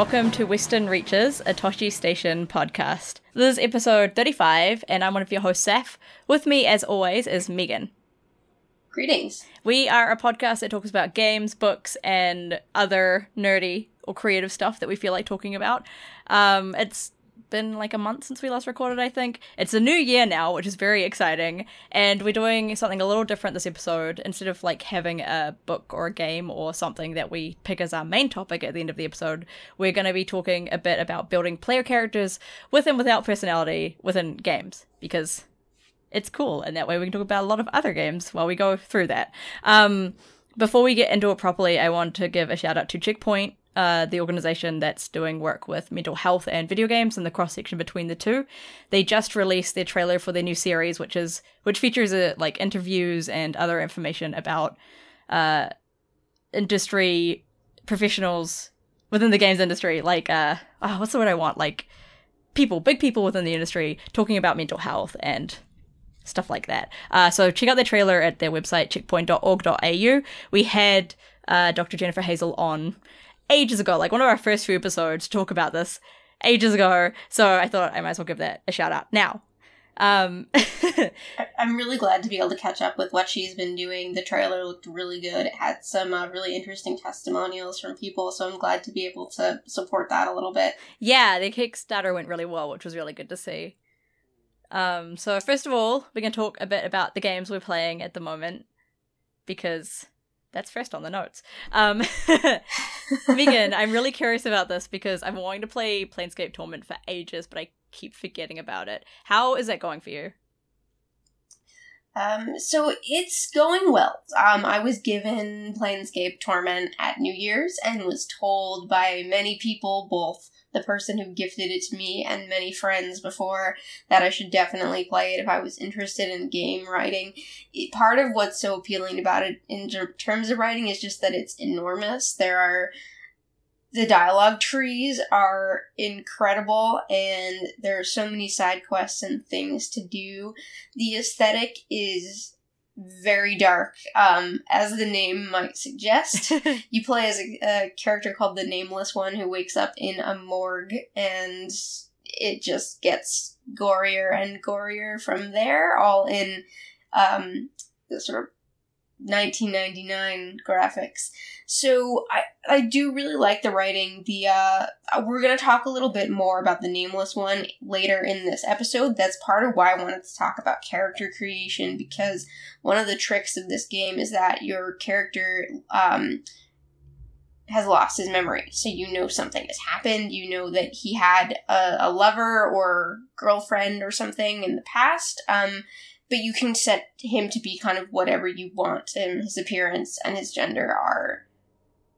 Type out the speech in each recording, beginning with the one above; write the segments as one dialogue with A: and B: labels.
A: welcome to Western Reaches, a Tosche Station podcast. This is episode 35, and I'm one of your hosts, Saf. With me, as always, is Megan.
B: Greetings.
A: We are a podcast that talks about games, books, and other nerdy or creative stuff that we feel like talking about. Um, it's been like a month since we last recorded, I think. It's a new year now, which is very exciting. And we're doing something a little different this episode. Instead of like having a book or a game or something that we pick as our main topic at the end of the episode, we're going to be talking a bit about building player characters with and without personality within games because it's cool. And that way we can talk about a lot of other games while we go through that. Um, before we get into it properly, I want to give a shout out to Checkpoint uh, the organization that's doing work with mental health and video games and the cross section between the two. They just released their trailer for their new series, which is which features uh, like interviews and other information about uh, industry professionals within the games industry. Like, uh, oh, what's the word I want? Like people, big people within the industry talking about mental health and stuff like that. Uh, so check out their trailer at their website, checkpoint.org.au. We had uh, Dr. Jennifer Hazel on ages ago, like one of our first few episodes, talk about this ages ago. So I thought I might as well give that a shout out now. Um,
B: I'm really glad to be able to catch up with what she's been doing. The trailer looked really good. It had some uh, really interesting testimonials from people, so I'm glad to be able to support that a little bit.
A: Yeah, the Kickstarter went really well, which was really good to see. Um, so first of all, we're going to talk a bit about the games we're playing at the moment because that's first on the notes. Um, Megan, I'm really curious about this because I've been wanting to play Planescape Torment for ages, but I keep forgetting about it. How is that going for you?
B: Um, so it's going well. Um, I was given Planescape Torment at New Year's and was told by many people, both the person who gifted it to me and many friends before that I should definitely play it if I was interested in game writing. It, part of what's so appealing about it in terms of writing is just that it's enormous. There are the dialogue trees are incredible and there are so many side quests and things to do. The aesthetic is very dark. Um, as the name might suggest, you play as a, a, character called the Nameless One who wakes up in a morgue, and it just gets gorier and gorier from there, all in um, the sort of 1999 graphics. So I I do really like the writing. The uh we're going to talk a little bit more about the nameless one later in this episode. That's part of why I wanted to talk about character creation because one of the tricks of this game is that your character um has lost his memory. So you know something has happened. You know that he had a, a lover or girlfriend or something in the past. Um, but you can set him to be kind of whatever you want and his appearance and his gender are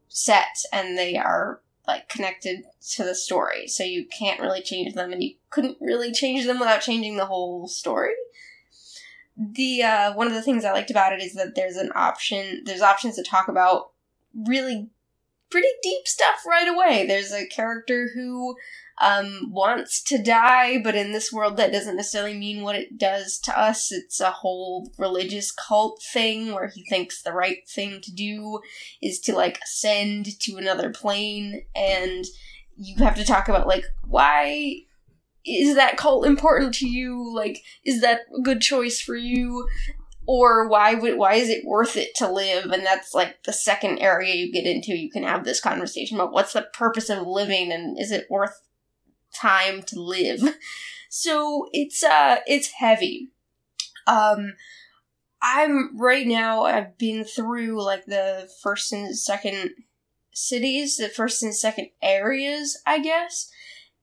B: set and they are like connected to the story. So you can't really change them and you couldn't really change them without changing the whole story. The uh, one of the things i liked about it is that there's an option there's options to talk about really pretty deep stuff right away. There's a character who um, wants to die, but in this world that doesn't necessarily mean what it does to us. It's a whole religious cult thing where he thinks the right thing to do is to like ascend to another plane, and you have to talk about like why is that cult important to you? Like, is that a good choice for you? or why would why is it worth it to live and that's like the second area you get into you can have this conversation about what's the purpose of living and is it worth time to live. So it's uh it's heavy. Um I'm right now I've been through like the first and second cities, the first and second areas, I guess.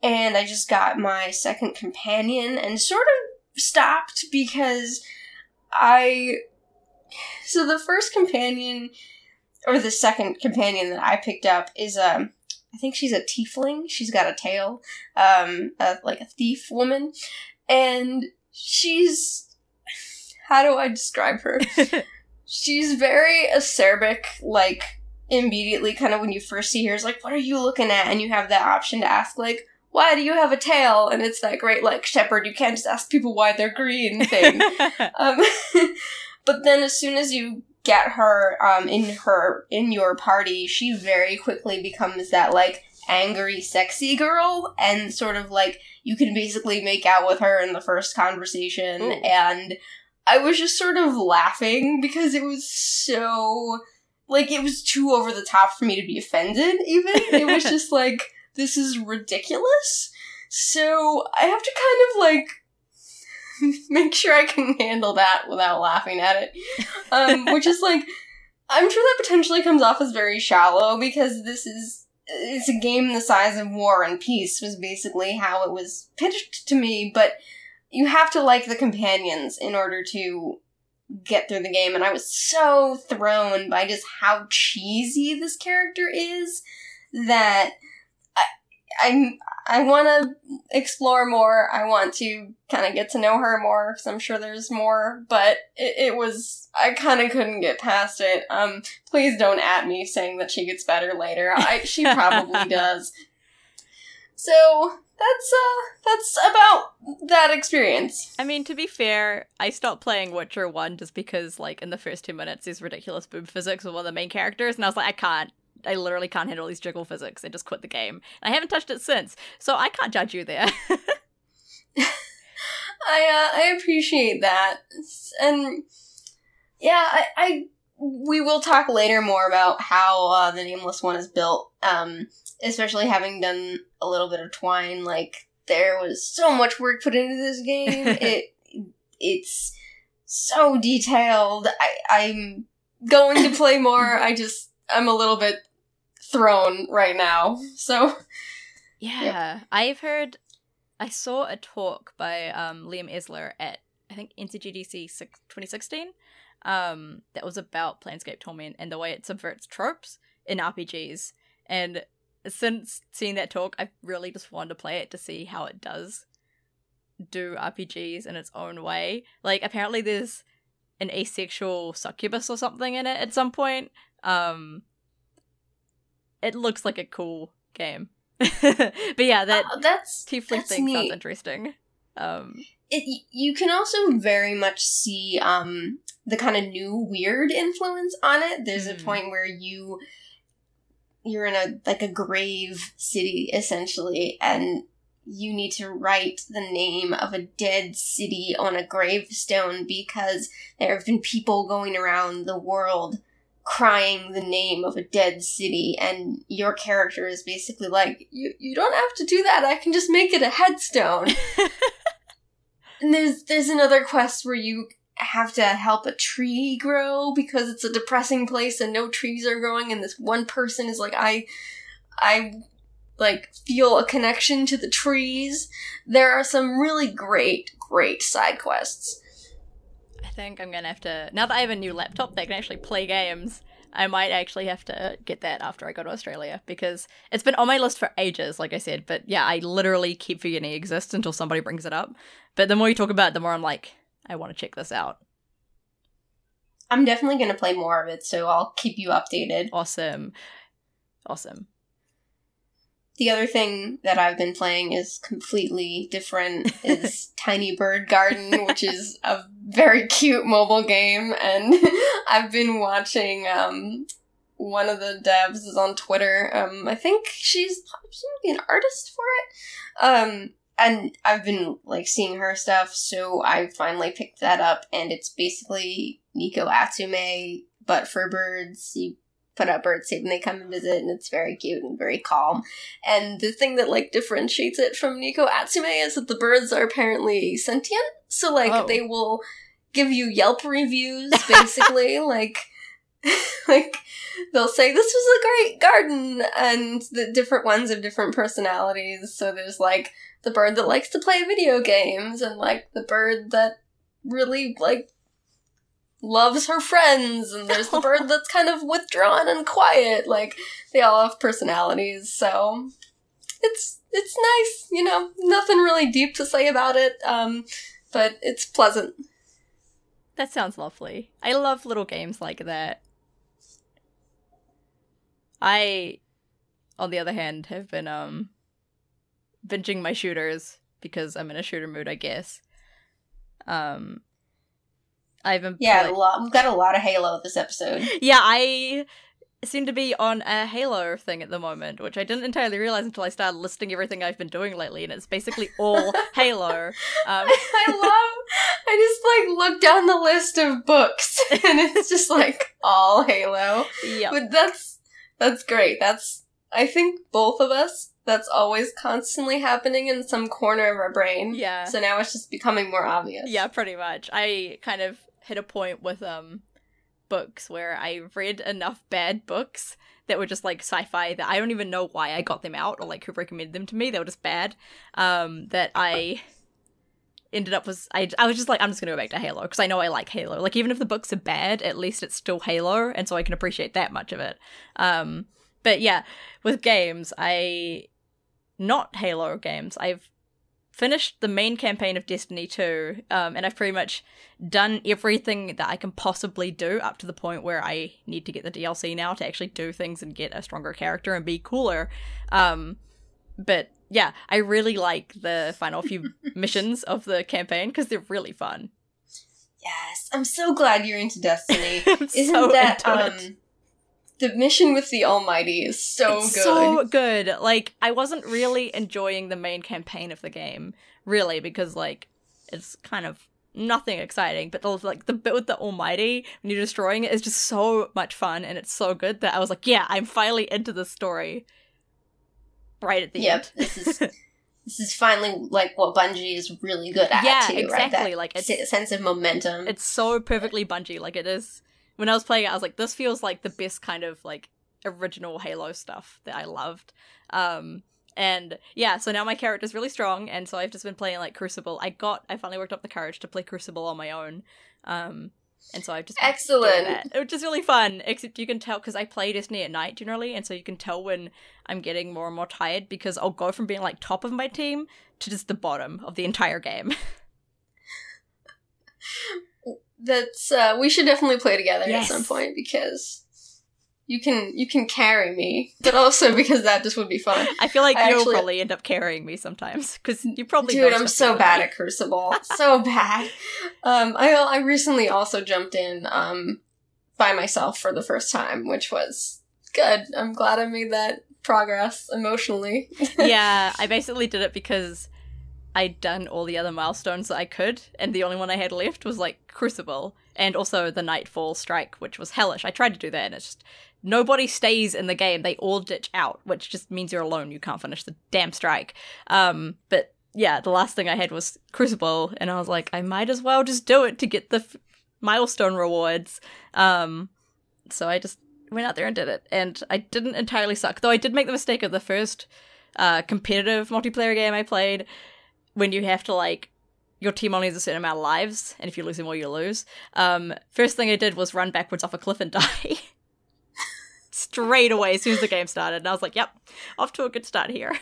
B: And I just got my second companion and sort of stopped because I so the first companion or the second companion that I picked up is um I think she's a tiefling. She's got a tail, um, a, like a thief woman, and she's how do I describe her? she's very acerbic, like immediately, kind of when you first see her, is like, "What are you looking at?" And you have that option to ask, like, "Why do you have a tail?" And it's that great like shepherd. You can't just ask people why they're green thing. um, but then as soon as you get her um, in her in your party, she very quickly becomes that like angry, sexy girl, and sort of like you can basically make out with her in the first conversation.
A: Ooh.
B: And I was just sort of laughing because it was so. Like, it was too over the top for me to be offended, even. It was just like, this is ridiculous. So I have to kind of like make sure I can handle that without laughing at it. Um, which is like, I'm sure that potentially comes off as very shallow because this is it's a game the size of War and Peace was basically how it was pitched to me, but you have to like the companions in order to get through the game and I was so thrown by just how cheesy this character is that I'm I want to explore more. I want to kind of get to know her more because I'm sure there's more. But it, it was I kind of couldn't get past it. Um, please don't at me saying that she gets better later. I she probably does. So that's uh that's about that experience.
A: I mean, to be fair, I stopped playing Witcher 1 just because, like, in the first two minutes, these ridiculous boob physics with one of the main characters, and I was like, I can't. I literally can't handle these jiggle physics. I just quit the game. And I haven't touched it since, so I can't judge you there.
B: I uh, I appreciate that, and yeah, I, I we will talk later more about how uh, the nameless one is built. Um, especially having done a little bit of Twine, like there was so much work put into this game. it it's so detailed. I I'm going to play more. I just I'm a little bit thrown right now. So
A: yeah, I've heard. I saw a talk by um, Liam Esler at I think six- 2016 um, that was about Planescape Torment and the way it subverts tropes in RPGs. And since seeing that talk, I've really just wanted to play it to see how it does do RPGs in its own way. Like apparently there's an asexual succubus or something in it at some point. Um, it looks like a cool game. but yeah, that
B: uh, that's
A: tiefling
B: that's
A: thing sounds interesting. Um,
B: it you can also very much see um the kind of new weird influence on it there's a
A: Mm.
B: point where you you're in a like a grave city essentially and you need to write the name of a dead city on a gravestone because there have been people going around the world crying the name of a dead city and your character is basically like you you don't have to do that I can just make it a headstone and there's there's another quest where you have to help a tree grow because it's a depressing place and no trees are growing and this one person is like I I like feel a connection to the trees. There are some really great great side quests.
A: I think I'm gonna have to now that I have a new laptop that can actually play games. I might actually have to get that after I go to Australia because it's been on my list for ages, like I said. But yeah, I literally keep forgetting it exists until somebody brings it up. But the more you talk about it, the more I'm like, I want to check this out.
B: I'm definitely going to play more of it, so I'll keep you updated.
A: Awesome, awesome.
B: The other thing that I've been playing is completely different is Tiny Bird Garden, which is a very cute mobile game and I've been watching um one of the devs is on Twitter. Um I think she's she's maybe an artist for it. Um and I've been like seeing her stuff, so I finally picked that up and it's basically Neko Atsume but for birds. You put out birds tape and they come and visit and it's very cute and very calm. And the thing that like differentiates it from Neko Atsume is that the birds are apparently sentient. So like
A: Oh.
B: they will give you Yelp reviews basically like like they'll say this was a great garden and the different ones have different personalities. So there's like the bird that likes to play video games and like the bird that really like loves her friends and there's the bird that's kind of withdrawn and quiet like they all have personalities so it's it's nice you know nothing really deep to say about it um but it's pleasant
A: That sounds lovely. I love little games like that. I, on the other hand, have been um binging my shooters because I'm in a shooter mood, I guess. Um, I've been
B: yeah a lot we've got a lot of halo this episode
A: yeah, I seem to be on a Halo thing at the moment, which I didn't entirely realize until I started listing everything I've been doing lately, and it's basically all Halo. Um,
B: I love. I just like look down the list of books, and it's just like all Halo.
A: yeah,
B: But that's that's great. That's I think both of us. That's always constantly happening in some corner of our brain.
A: yeah,
B: So now it's just becoming more obvious.
A: yeah, pretty much. I kind of hit a point with um books where I read enough bad books that were just like sci-fi that I don't even know why I got them out or like who recommended them to me. They were just bad. Um, that I ended up was I I was just like I'm just gonna go back to Halo because I know I like Halo. Like even if the books are bad, at least it's still Halo, and so I can appreciate that much of it. Um, but yeah, with games, I not Halo games. I've finished the main campaign of Destiny 2, um, and I've pretty much done everything that I can possibly do up to the point where I need to get the DLC now to actually do things and get a stronger character and be cooler. Um, but yeah, I really like the final few missions of the campaign because they're really fun.
B: Yes, I'm so glad you're into Destiny. Isn't
A: so
B: that
A: into
B: um
A: it.
B: The mission with the Almighty is so
A: It's
B: good.
A: So good. Like I wasn't really enjoying the main campaign of the game, really, because like it's kind of nothing exciting. But the like the bit with the Almighty when you're destroying it is just so much fun and it's so good that I was like, yeah, I'm finally into the story. Right at the
B: Yep,
A: end.
B: this is this is finally like what Bungie is really good at.
A: Yeah,
B: too, Right?
A: exactly,
B: That
A: like, it's-
B: sense of momentum.
A: it's so perfectly Bungie. Like it is. When I was playing it, I was like, this feels like the best kind of like original Halo stuff that I loved. Um, and yeah, so now my character's really strong, and so I've just been playing like Crucible. I got, I finally worked up the courage to play Crucible on my own. Um, and so I've just
B: Excellent.
A: that, which is really fun. Except you can tell because I play Destiny at night generally, and so you can tell when I'm getting more and more tired because I'll go from being like top of my team to just the bottom of the entire game.
B: That's uh, we should definitely play together
A: Yes.
B: at some point because you can you can carry me, but also because that just would be fun.
A: I feel like
B: I
A: you'll
B: actually-
A: probably end up carrying me sometimes because you probably
B: Dude, I'm so bad at Crucible, so bad. Um, I I recently also jumped in um by myself for the first time, which was good. I'm glad I made that progress emotionally.
A: yeah, I basically did it because I'd done all the other milestones that I could, and the only one I had left was like Crucible and also the Nightfall Strike, which was hellish. I tried to do that, and it's just nobody stays in the game; they all ditch out, which just means you're alone. You can't finish the damn strike. Um, but yeah, the last thing I had was Crucible, and I was like, I might as well just do it to get the f- milestone rewards. Um, so I just went out there and did it, and I didn't entirely suck. Though I did make the mistake of the first uh, competitive multiplayer game I played, when you have to like your team only has a certain amount of lives, and if you lose them all, you lose. Um, first thing I did was run backwards off a cliff and die. Straight away as soon as the game started, and I was like, "Yep, off to a good start here."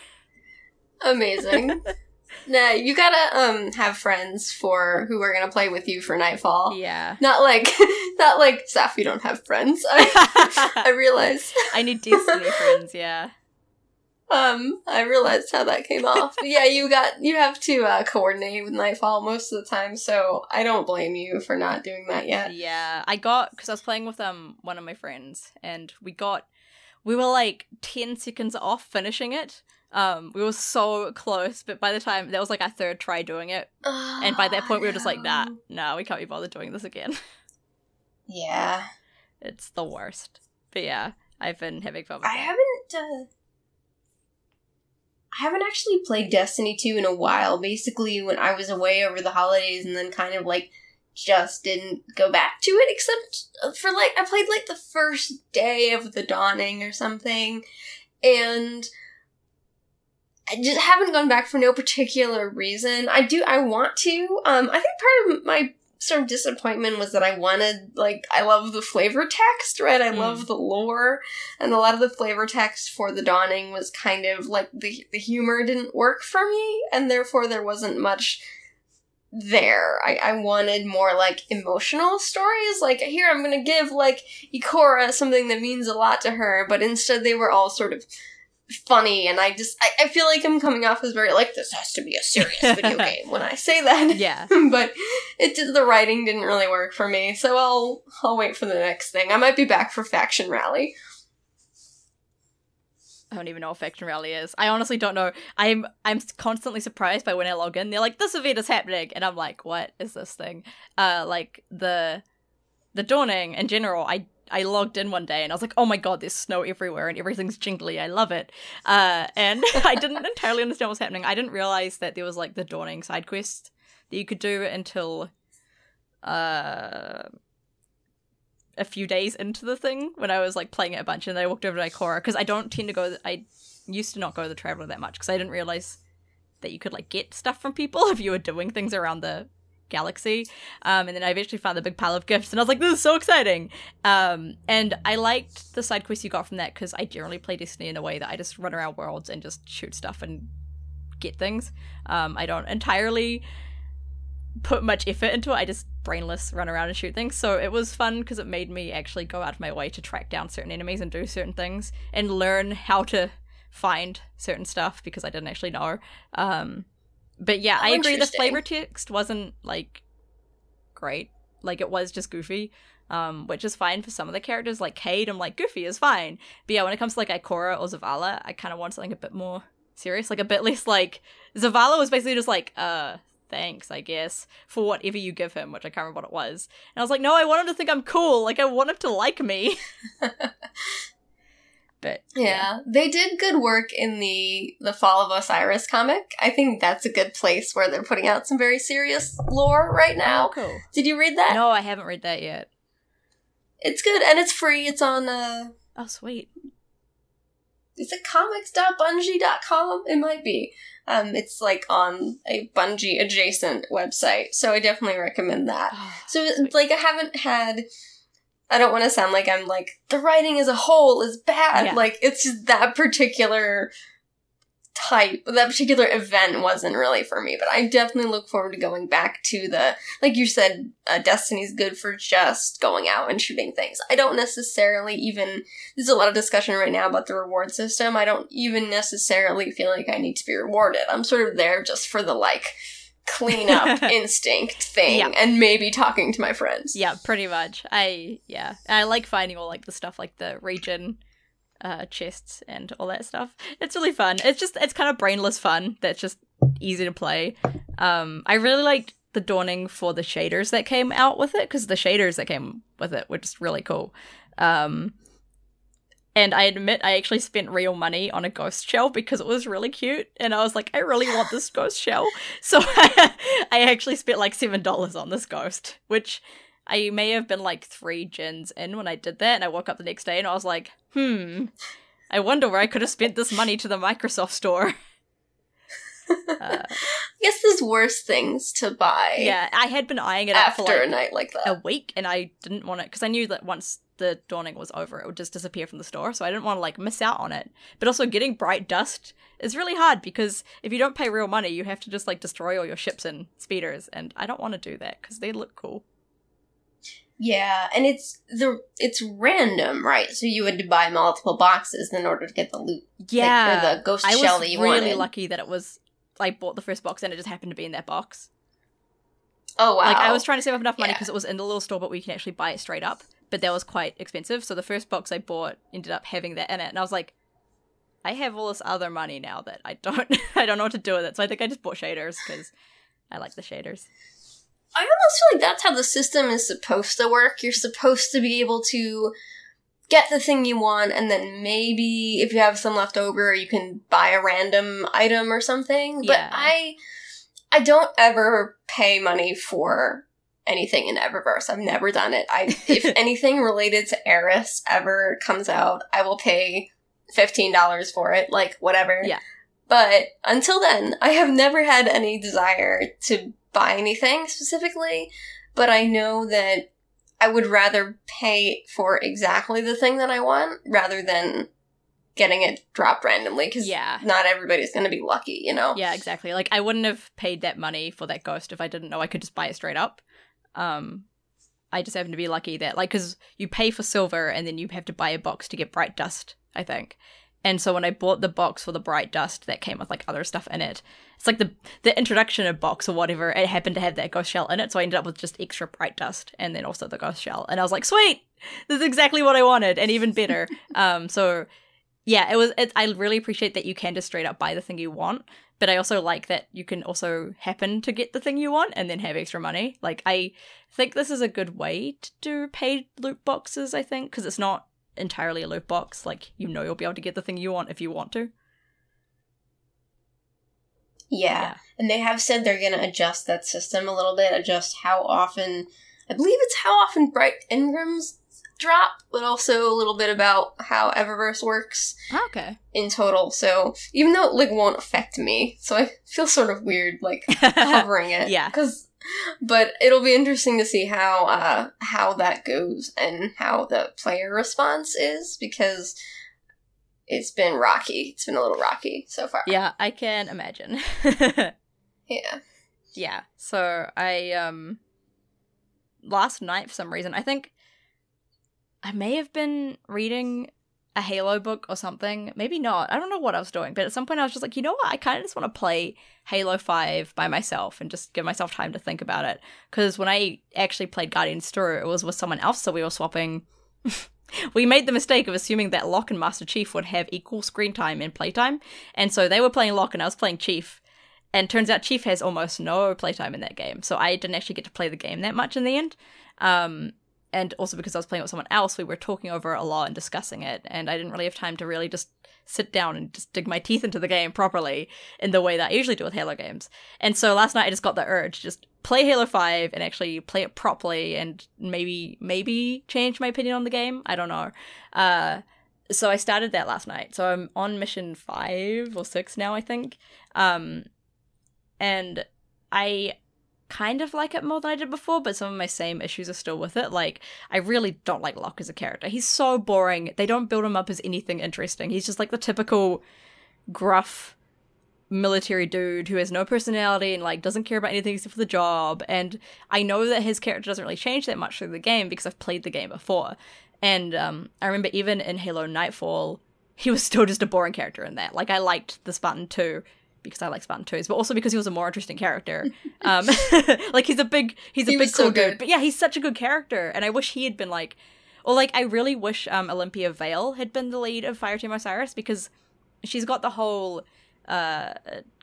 B: Amazing. nah, you gotta um have friends for who are gonna play with you for Nightfall.
A: Yeah,
B: Not like not like Saf, you don't have friends. I, I realize.
A: I need Destiny friends. Yeah,
B: Um, I realized how that came off. Yeah, you got you have to uh, coordinate with Nightfall most of the time, so I don't blame you for not doing that yet.
A: Yeah, I got because I was playing with um one of my friends, and we got we were like ten seconds off finishing it. Um, we were so close, but by the time that was like our third try doing it, and by that point we were just like, nah, nah, we can't be bothered doing this again.
B: Yeah,
A: it's the worst. But yeah, I've been having fun with
B: I
A: it.
B: haven't. Uh, I haven't actually played Destiny 2 in a while. Basically, when I was away over the holidays, and then kind of like just didn't go back to it, except for like I played like the first day of the dawning or something, and I just haven't gone back for no particular reason. I do. I want to. Um, I think part of my sort of disappointment was that I wanted like I love the flavor text, right? I
A: Mm.
B: love the lore, and a lot of the flavor text for the dawning was kind of like the the humor didn't work for me, and therefore there wasn't much there. I, I wanted more like emotional stories. Like here I'm gonna give like Ikora something that means a lot to her, but instead they were all sort of funny and I just I, I feel like I'm coming off as very like this has to be a serious video game when I say that.
A: Yeah,
B: but it did the writing didn't really work for me, so I'll I'll wait for the next thing. I might be back for Faction Rally.
A: I don't even know what faction rally is. I honestly don't know. I'm I'm constantly surprised by when I log in. They're like, "This event is happening," and I'm like, "What is this thing?" Uh, like the the dawning in general. I I logged in one day and I was like, "Oh my god, there's snow everywhere and everything's jingly. I love it." Uh, and I didn't entirely understand what's happening. I didn't realize that there was like the dawning side quest that you could do until uh a few days into the thing when I was like playing it a bunch, and I walked over to Ikora because I don't tend to go. I used to not go to the Traveler that much because I didn't realize that you could like get stuff from people if you were doing things around the galaxy. Um, and then I eventually found the big pile of gifts, and I was like, "This is so exciting!" Um, and I liked the side quests you got from that because I generally play Destiny in a way that I just run around worlds and just shoot stuff and get things. Um, I don't entirely put much effort into it. I just brainless run around and shoot things. So it was fun because it made me actually go out of my way to track down certain enemies and do certain things and learn how to find certain stuff because I didn't actually know. Um, but yeah,
B: Oh,
A: I agree. The flavor text wasn't like great. Like it was just goofy. Um, which is fine for some of the characters, like Cayde. I'm like Goofy is fine, but yeah, when it comes to like Ikora or Zavala, I kind of want something a bit more serious, like a bit less like Zavala was basically just like, uh, thanks, I guess, for whatever you give him, which I can't remember what it was. And I was like, no, I want him to think I'm cool. Like, I want him to like me. but
B: Yeah, they did good work in the the Fall of Osiris comic. I think that's a good place where they're putting out some very serious lore right
A: Oh,
B: now.
A: cool.
B: Did you read that?
A: No, I haven't read that yet.
B: It's good and it's free. It's on uh
A: Oh, sweet.
B: is it comics.bungie.com? It might be. Um it's like on a Bungie adjacent website. So I definitely recommend that.
A: Oh,
B: So
A: sweet.
B: it's like I haven't had I don't want to sound like I'm like the writing as a whole is bad.
A: Yeah.
B: Like it's just that particular type, that particular event wasn't really for me. But I definitely look forward to going back to the like you said, uh, Destiny's good for just going out and shooting things. I don't necessarily even. There's a lot of discussion right now about the reward system. I don't even necessarily feel like I need to be rewarded. I'm sort of there just for the like cleanup instinct thing
A: Yeah.
B: and maybe talking to my friends.
A: yeah, pretty much. I yeah, I like finding all like the stuff like the region uh chests and all that stuff. It's really fun. It's just it's kind of brainless fun that's just easy to play. Um I really liked the dawning for the shaders that came out with it because the shaders that came with it were just really cool. Um and I admit I actually spent real money on a ghost shell because it was really cute and I was like I really want this ghost shell. So I actually spent like $7 on this ghost, which I may have been like three gens in when I did that, and I woke up the next day and I was like, hmm, I wonder where I could have spent this money to the Microsoft store. uh,
B: I guess there's worse things to buy
A: yeah, I had been eyeing it up
B: after
A: for like
B: a night like that.
A: a week, and I didn't want it because I knew that once the dawning was over, it would just disappear from the store, so I didn't want to like miss out on it. But also, getting bright dust is really hard because if you don't pay real money, you have to just like destroy all your ships and speeders, and I don't want to do that because they look cool.
B: Yeah, and it's the it's random, right? So you had to buy multiple boxes in order to get the loot, like,
A: Yeah,
B: or the ghost
A: I
B: shell that you
A: really
B: wanted.
A: lucky that it was. I bought the first box and it just happened to be in that box.
B: oh wow!
A: Like I was trying to save up enough money
B: Yeah.
A: because it was in the little store, but we can actually buy it straight up. But that was quite expensive, so the first box I bought ended up having that in it, and I was like, I have all this other money now that I don't, I don't know what to do with it. So I think I just bought shaders because I like the shaders.
B: I almost feel like that's how the system is supposed to work. You're supposed to be able to get the thing you want, and then maybe if you have some left over, you can buy a random item or something.
A: Yeah.
B: But I, I don't ever pay money for anything in Eververse. I've never done it. I, if anything related to Eris ever comes out, I will pay fifteen dollars for it. Like whatever.
A: Yeah.
B: But until then, I have never had any desire to buy anything specifically, but I know that I would rather pay for exactly the thing that I want rather than getting it dropped randomly because
A: Yeah.
B: not everybody's going to be lucky, you know?
A: Yeah, exactly. Like I wouldn't have paid that money for that ghost if I didn't know I could just buy it straight up. Um, I just happen to be lucky that like because you pay for silver and then you have to buy a box to get bright dust, I think. And so when I bought the box for the bright dust that came with like other stuff in it, it's like the the introduction of box or whatever. It happened to have that ghost shell in it, so I ended up with just extra bright dust and then also the ghost shell. And I was like, sweet, this is exactly what I wanted, and even better. um, so yeah, it was. It, I really appreciate that you can just straight up buy the thing you want, but I also like that you can also happen to get the thing you want and then have extra money. Like I think this is a good way to do paid loot boxes. I think because it's not entirely a loot box. Like you know you'll be able to get the thing you want if you want to.
B: Yeah.
A: Yeah.
B: And they have said they're going to adjust that system a little bit, adjust how often, I believe it's how often bright engrams drop, but also a little bit about how Eververse works
A: Okay.
B: in total. So even though it like won't affect me, so I feel sort of weird like covering it.
A: Yeah.
B: Cause, but it'll be interesting to see how, uh, how that goes and how the player response is because it's been rocky. It's been a little rocky so far.
A: yeah, I can imagine.
B: Yeah.
A: yeah. So I um last night for some reason I think I may have been reading a Halo book or something. Maybe not. I don't know what I was doing, but at some point I was just like, you know what? I kind of just want to play Halo 5 by myself and just give myself time to think about it. Because when I actually played Guardians 2, it was with someone else, so we were swapping. we made the mistake of assuming that Locke and Master Chief would have equal screen time and playtime. And so they were playing Locke and I was playing Chief. And turns out Chief has almost no playtime in that game. So I didn't actually get to play the game that much in the end. Um, and also because I was playing with someone else, we were talking over a lot and discussing it, and I didn't really have time to really just sit down and just dig my teeth into the game properly in the way that I usually do with Halo games. And so last night I just got the urge just play Halo 5 and actually play it properly and maybe maybe change my opinion on the game. I don't know. Uh so I started that last night. So I'm on mission 5 or 6 now, I think. Um and I kind of like it more than I did before, but some of my same issues are still with it. Like, I really don't like Locke as a character. He's so boring. They don't build him up as anything interesting. He's just like the typical gruff military dude who has no personality and like doesn't care about anything except for the job. And I know that his character doesn't really change that much through the game because I've played the game before. And um, I remember even in Halo Nightfall, he was still just a boring character in that. Like I liked the Spartan 2 because I like Spartan 2s, but also because he was a more interesting character. Um, like he's a big he's a
B: He
A: big
B: was so
A: cool
B: good.
A: dude. But yeah, he's such a good character. And I wish he had been like or like I really wish um Olympia Vale had been the lead of Fireteam Osiris because she's got the whole uh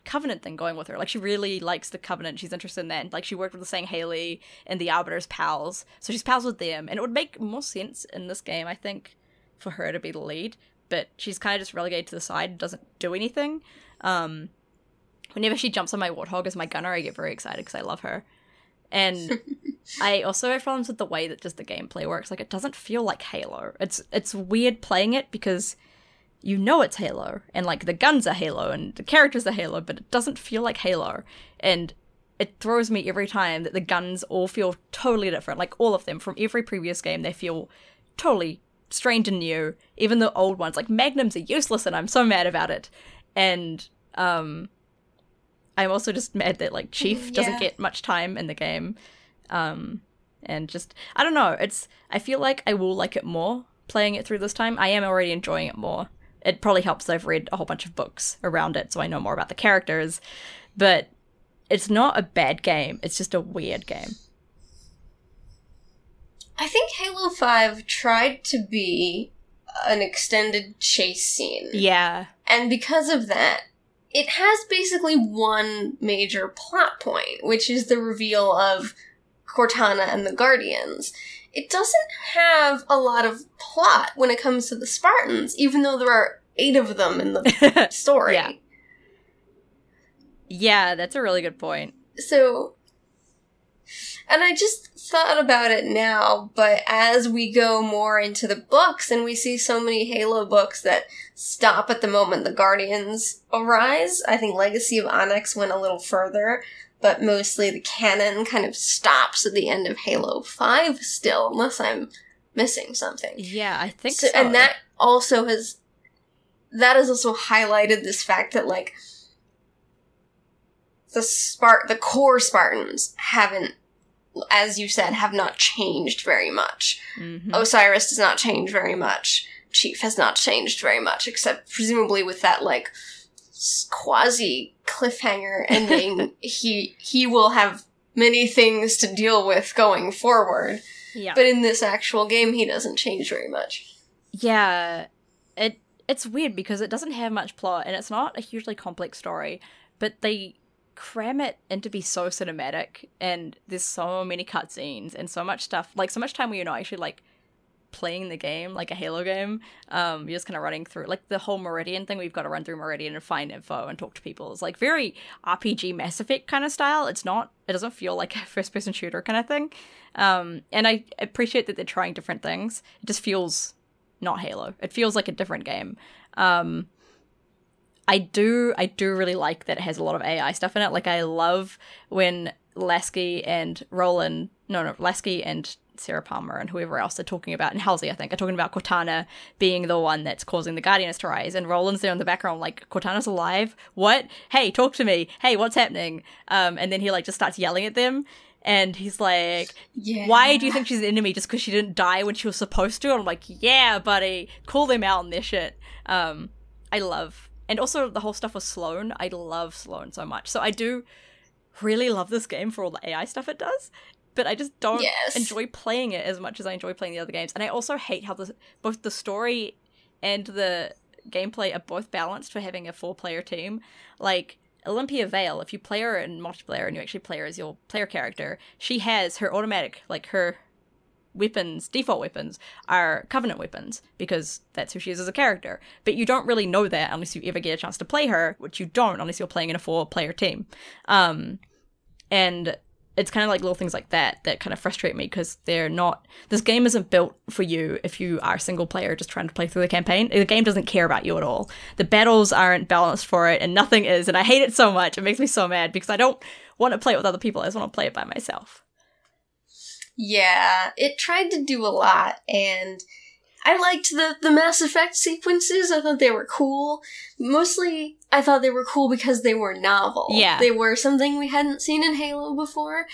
A: covenant thing going with her like she really likes the covenant she's interested in that and, like she worked with the Sangheili and the arbiter's pals so she's pals with them and it would make more sense in this game i think for her to be the lead but she's kind of just relegated to the side and doesn't do anything um whenever she jumps on my warthog as my gunner i get very excited because i love her and I also have problems with the way that just the gameplay works. Like it doesn't feel like Halo. It's it's weird playing it because you know it's Halo and like the guns are Halo and the characters are Halo, but it doesn't feel like Halo. And it throws me every time that the guns all feel totally different. Like all of them from every previous game, they feel totally strange and new. Even the old ones, like Magnums, are useless, and I'm so mad about it. And um, I'm also just mad that like Chief doesn't get much time in the game. Um, and just I don't know. It's I feel like I will like it more playing it through this time. I am already enjoying it more. It probably helps I've read a whole bunch of books around it, so I know more about the characters. But it's not a bad game. It's just a weird game.
B: I think Halo 5 tried to be an extended chase scene.
A: Yeah.
B: And because of that, it has basically one major plot point, which is the reveal of Cortana and the Guardians. It doesn't have a lot of plot when it comes to the Spartans, even though there are eight of them in the story.
A: Yeah. yeah, that's a really good point.
B: So, and I just thought about it now, but as we go more into the books and we see so many Halo books that stop at the moment the Guardians arise, I think Legacy of Onyx went a little further, but mostly the canon kind of stops at the end of Halo 5 still, unless I'm missing something.
A: Yeah, I think
B: So-
A: so.
B: And that also has that has also highlighted this fact that like the Spart the core Spartans haven't as you said have not changed very much.
A: Mhm.
B: Osiris does not change very much. Chief has not changed very much except presumably with that like quasi cliffhanger ending he he will have many things to deal with going forward.
A: yeah.
B: But in this actual game he doesn't change very much.
A: Yeah, it it's weird because it doesn't have much plot and it's not a hugely complex story, but they cram it into be so cinematic and there's so many cutscenes and so much stuff like so much time where you're not actually like playing the game like a Halo game. Um, you're just kind of running through like the whole Meridian thing. We've got to run through Meridian and find info and talk to people. It's like very RPG Mass Effect kind of style. It's not. It doesn't feel like a first person shooter kind of thing. Um, and I appreciate that they're trying different things. It just feels not Halo. It feels like a different game. Um, I do I do really like that it has a lot of AI stuff in it. Like I love when Lasky and Roland no no Lasky and Sarah Palmer and whoever else they're talking about, and Halsey, I think, are talking about Cortana being the one that's causing the Guardians to rise. And Roland's there in the background, like, Cortana's alive? What? Hey, talk to me. Hey, what's happening? Um, and then he, like, just starts yelling at them. And he's like, yeah. Why do you think she's an enemy just because she didn't die when she was supposed to? And I'm like, Yeah, buddy, call them out on their shit. Um, I love. And also, the whole stuff with Sloan. I love Sloan so much. So I do really love this game for all the AI stuff it does but I just don't yes. enjoy playing it as much as I enjoy playing the other games. And I also hate how the both the story and the gameplay are both balanced for having a four player team. Like Olympia Vale, if you play her in multiplayer and you actually play her as your player character, she has her automatic like her weapons, default weapons, are Covenant weapons because that's who she is as a character. But you don't really know that unless you ever get a chance to play her, which you don't unless you're playing in a four player team. Um, and it's kind of like little things like that that kind of frustrate me because they're not this game isn't built for you if you are a single player just trying to play through the campaign the game doesn't care about you at all the battles aren't balanced for it and nothing is and i hate it so much it makes me so mad because i don't want to play it with other people i just want to play it by myself
B: yeah it tried to do a lot and I liked the, the Mass Effect sequences. I thought they were cool. Mostly, I thought they were cool because they were novel.
A: Yeah.
B: They were something we hadn't seen in Halo before.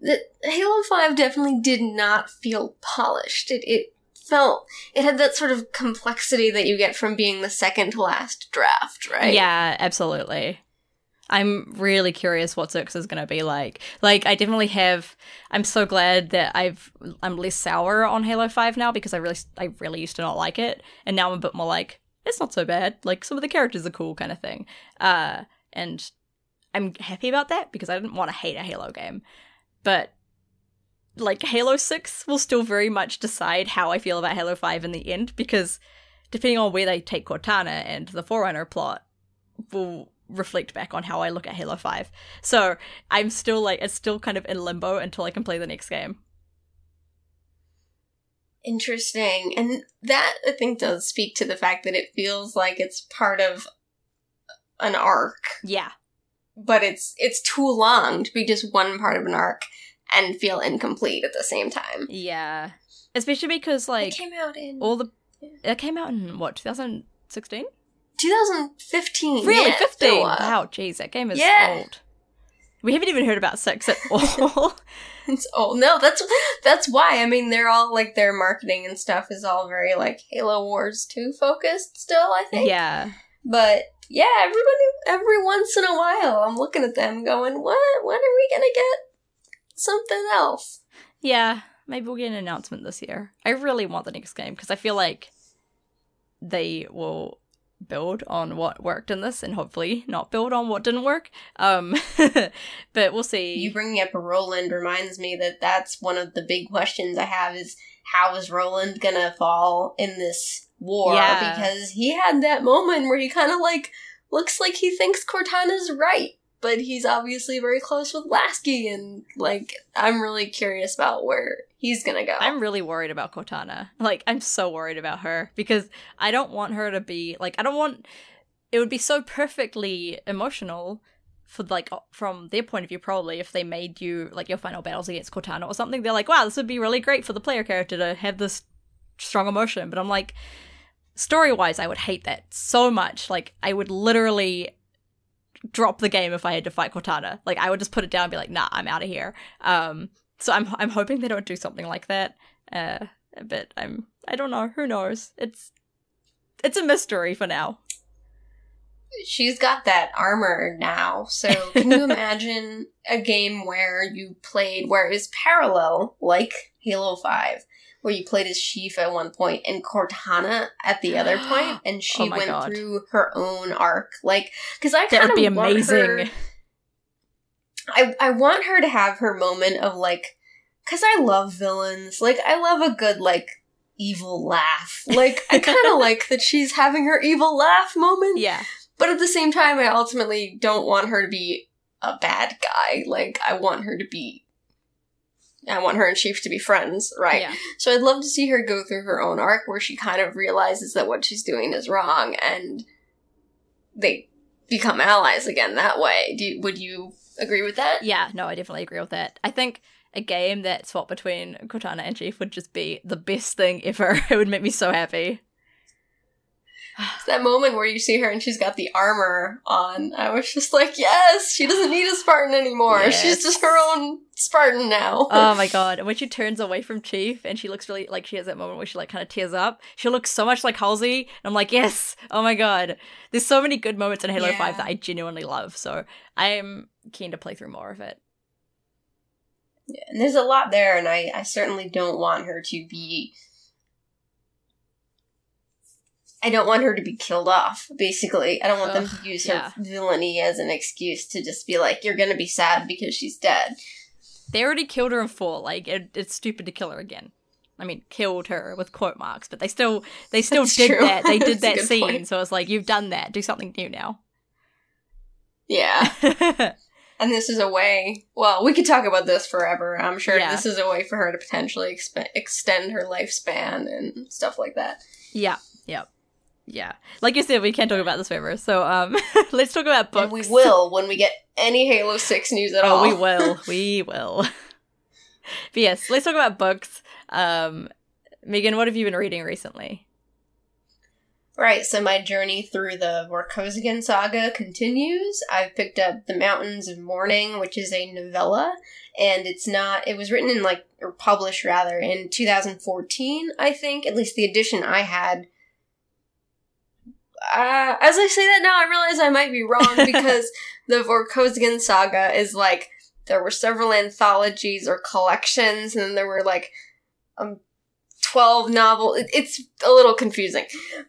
B: The Halo 5 definitely did not feel polished. It, it felt, it had that sort of complexity that you get from being the second to last draft, right?
A: Yeah, absolutely. I'm really curious what Zerx is going to be like. Like, I definitely have. I'm so glad that I've I'm less sour on Halo Five now because I really I really used to not like it, and now I'm a bit more like it's not so bad. Like some of the characters are cool, kind of thing. Uh, and I'm happy about that because I didn't want to hate a Halo game, but like Halo Six will still very much decide how I feel about Halo Five in the end because depending on where they take Cortana and the Forerunner plot will reflect back on how I look at Halo 5. So I'm still like, it's still kind of in limbo until I can play the next game.
B: Interesting. And that I think does speak to the fact that it feels like it's part of an arc.
A: Yeah.
B: But it's it's too long to be just one part of an arc and feel incomplete at the same time.
A: Yeah. Especially because like
B: it came out in
A: all the it came out in what, 2016?
B: 2015.
A: Really,
B: yeah,
A: 15? Wow, jeez, that game is yeah. old. We haven't even heard about sex at all.
B: it's old. No, that's that's why. I mean, they're all like their marketing and stuff is all very like Halo Wars two focused still. I think.
A: Yeah.
B: But yeah, everybody every once in a while, I'm looking at them going, "What? When are we gonna get something else?"
A: Yeah, maybe we'll get an announcement this year. I really want the next game because I feel like they will build on what worked in this and hopefully not build on what didn't work. Um, but we'll see.
B: You bringing up Roland reminds me that that's one of the big questions I have is how is Roland gonna fall in this war? Yeah. Because he had that moment where he kind of like looks like he thinks Cortana's right but he's obviously very close with Lasky, and like I'm really curious about where he's gonna go.
A: I'm really worried about Cortana. Like I'm so worried about her because I don't want her to be like I don't want. It would be so perfectly emotional for like from their point of view probably if they made you like your final battles against Cortana or something. They're like, wow, this would be really great for the player character to have this strong emotion. But I'm like. Story wise, I would hate that so much. Like, I would literally drop the game if I had to fight Cortana. Like I would just put it down and be like, nah, I'm out of here. Um, so I'm I'm hoping they don't do something like that. Uh, but I'm I don't know. Who knows? It's it's a mystery for now.
B: She's got that armor now. So can you imagine a game where you played where it was parallel, like Halo Five, where you played as Chief at one point and Cortana at the other point, and she
A: Oh
B: went
A: God.
B: through her own arc. Like, because I
A: That
B: kind
A: would be amazing.
B: her. I I want her to have her moment of like, because I love villains. Like, I love a good like evil laugh. Like, I kind of like that she's having her evil laugh moment.
A: Yeah.
B: But at the same time, I ultimately don't want her to be a bad guy. Like, I want her to be. I want her and Chief to be friends, right?
A: Yeah.
B: So I'd love to see her go through her own arc where she kind of realizes that what she's doing is wrong and they become allies again that way. Do would you agree with that?
A: Yeah, no, I definitely agree with that. I think a game that swap between Cortana and Chief would just be the best thing ever. It would make me so happy.
B: It's that moment where you see her and she's got the armor on. I was just like, yes, she doesn't need a Spartan anymore.
A: Yes.
B: She's just her own Spartan now.
A: oh my god. And when she turns away from Chief and she looks really like she has that moment where she like kind of tears up, she looks so much like Halsey. And I'm like, yes, oh my god. There's so many good moments in Halo 5 that I genuinely love. So I'm keen to play through more of it.
B: Yeah, and there's a lot there, and I, I certainly don't want her to be. I don't want her to be killed off, basically. I don't want them to use
A: yeah.
B: her villainy as an excuse to just be like, you're gonna be sad because she's dead.
A: They already killed her in four. Like it, it's stupid to kill her again. I mean, killed her with quote marks, but they still they still
B: That's
A: did
B: true.
A: that. They did that scene,
B: point.
A: so it's like you've done that. Do something new now.
B: Yeah. And this is a way, well, we could talk about this forever. I'm sure
A: Yeah.
B: this is a way for her to potentially expe- extend her lifespan and stuff like that.
A: yeah, yeah, yeah. Like you said, we can't talk about this forever. So um, let's talk about books.
B: And we will when we get any Halo 6 news at all.
A: Oh, we will. We will. but yes, let's talk about books. Um, Megan, what have you been reading recently?
B: Right, so my journey through the Vorkosigan saga continues. I've picked up The Mountains of Mourning, which is a novella, and it's not, it was written in like, or published rather, in 2014, I think, at least the edition I had. Uh, as I say that now, I realize I might be wrong because the Vorkosigan saga is like, there were several anthologies or collections, and then there were like, um, 12 novel. It, it's a little confusing.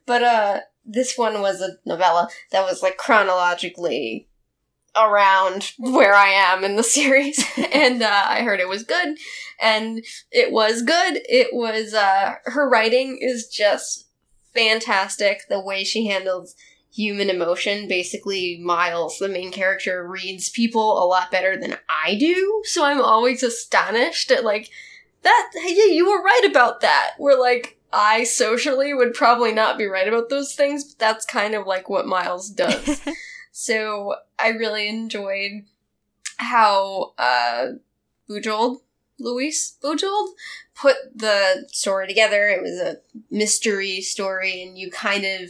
B: But uh this one was a novella that was like chronologically around where I am in the series and uh, I heard it was good and it was good. It was uh her writing is just fantastic the way she handles human emotion. Basically Miles the main character reads people a lot better than I do, so I'm always astonished at like that yeah, you were right about that. We're like I socially would probably not be right about those things, but that's kind of like what Miles does. so I really enjoyed how uh Bujold, Lois Bujold, put the story together. It was a mystery story, and you kind of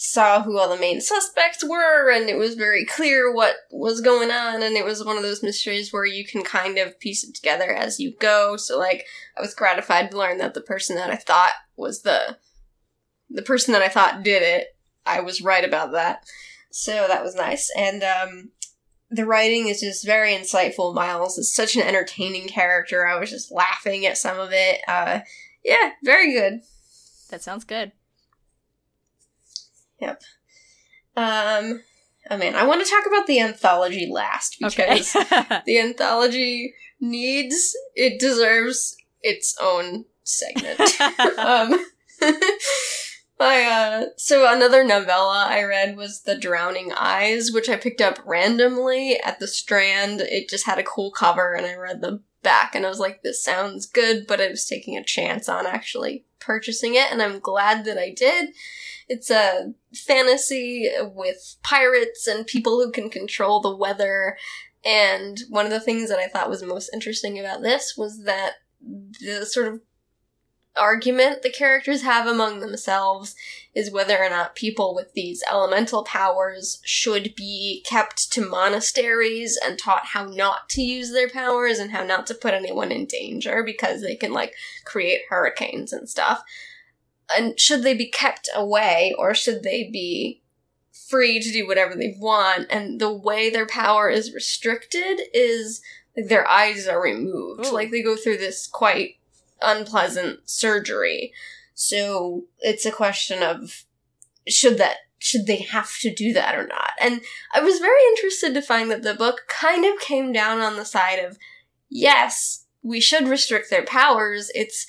B: saw who all the main suspects were, and it was very clear what was going on. And it was one of those mysteries where you can kind of piece it together as you go. So, like, I was gratified to learn that the person that I thought was the the person that I thought did it, I was right about that. So that was nice. And um the writing is just very insightful. Miles is such an entertaining character. I was just laughing at some of it. Uh yeah, very good.
A: That sounds good.
B: Um oh man, I want to talk about the anthology last
A: Okay.
B: because the anthology needs it deserves its own segment. um I uh so another novella I read was The Drowning Eyes, which I picked up randomly at the Strand. It just had a cool cover and I read the back and I was like this sounds good, but I was taking a chance on actually purchasing it and I'm glad that I did. It's a fantasy with pirates and people who can control the weather. And one of the things that I thought was most interesting about this was that the sort of argument the characters have among themselves is whether or not people with these elemental powers should be kept to monasteries and taught how not to use their powers and how not to put anyone in danger because they can like create hurricanes and stuff. And should they be kept away or should they be free to do whatever they want? And the way their power is restricted is like their eyes are removed.
A: Ooh.
B: Like they go through this quite unpleasant surgery. So it's a question of should that should they have to do that or not? And I was very interested to find that the book kind of came down on the side of yes, we should restrict their powers. It's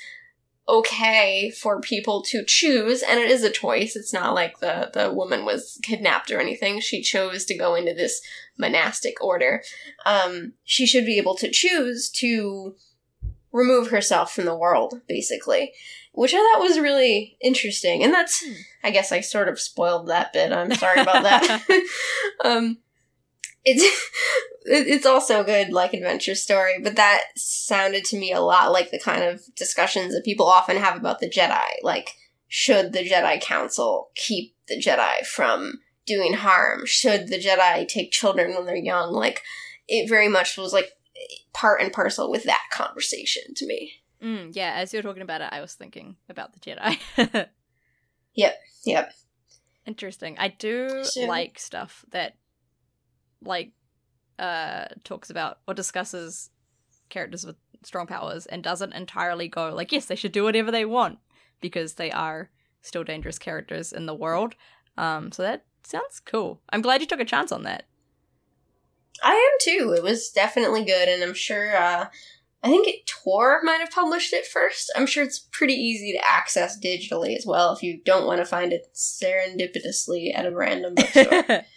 B: okay for people to choose, and it is a choice. It's not like the, the woman was kidnapped or anything. She chose to go into this monastic order. Um, she should be able to choose to remove herself from the world, basically. Which I thought was really interesting. And that's, hmm. I guess I sort of spoiled that bit. I'm sorry about that. um, it's it's also a good like adventure story, but that sounded to me a lot like the kind of discussions that people often have about the Jedi. Like, should the Jedi Council keep the Jedi from doing harm? Should the Jedi take children when they're young? Like, it very much was like part and parcel with that conversation to me.
A: Mm, yeah, as you're talking about it, I was thinking about the Jedi.
B: yep, yep.
A: Interesting. I do so, like stuff that like uh talks about or discusses characters with strong powers and doesn't entirely go like yes they should do whatever they want because they are still dangerous characters in the world um so that sounds cool i'm glad you took a chance on that
B: i am too it was definitely good and i'm sure uh i think it tor might have published it first i'm sure it's pretty easy to access digitally as well if you don't want to find it serendipitously at a random bookstore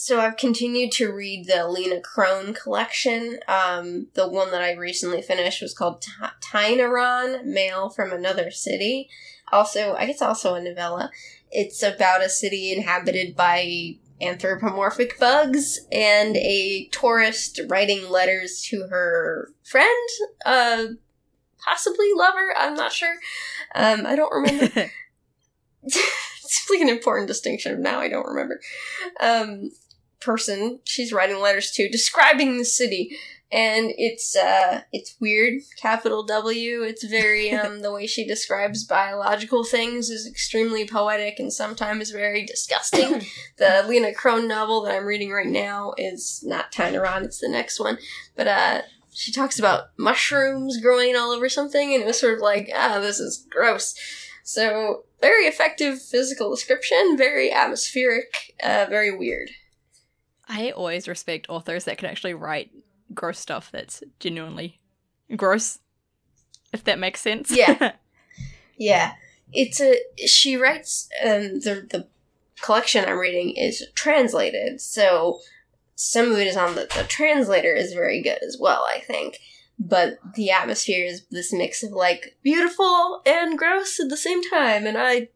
B: So I've continued to read the Leena Krohn collection. Um, the one that I recently finished was called T- Tainaron, Mail from Another City. Also, I guess also a novella. It's about a city inhabited by anthropomorphic bugs and a tourist writing letters to her friend, uh, possibly lover. I'm not sure. Um, I don't remember. it's like an important distinction now. I don't remember. Um, person she's writing letters to describing the city and it's uh it's weird. Capital w it's very um the way she describes biological things is extremely poetic and sometimes very disgusting. The Leena Krohn novel that i'm reading right now is not Tainaron, it's the next one. But uh she talks about mushrooms growing all over something and it was sort of like ah this is gross. So very effective physical description very atmospheric uh very weird.
A: I always respect authors that can actually write gross stuff that's genuinely gross, if that makes sense.
B: Yeah. yeah. It's a she writes um the the collection I'm reading is translated, so some of it is on the, the translator is very good as well, I think. But the atmosphere is this mix of like beautiful and gross at the same time, and I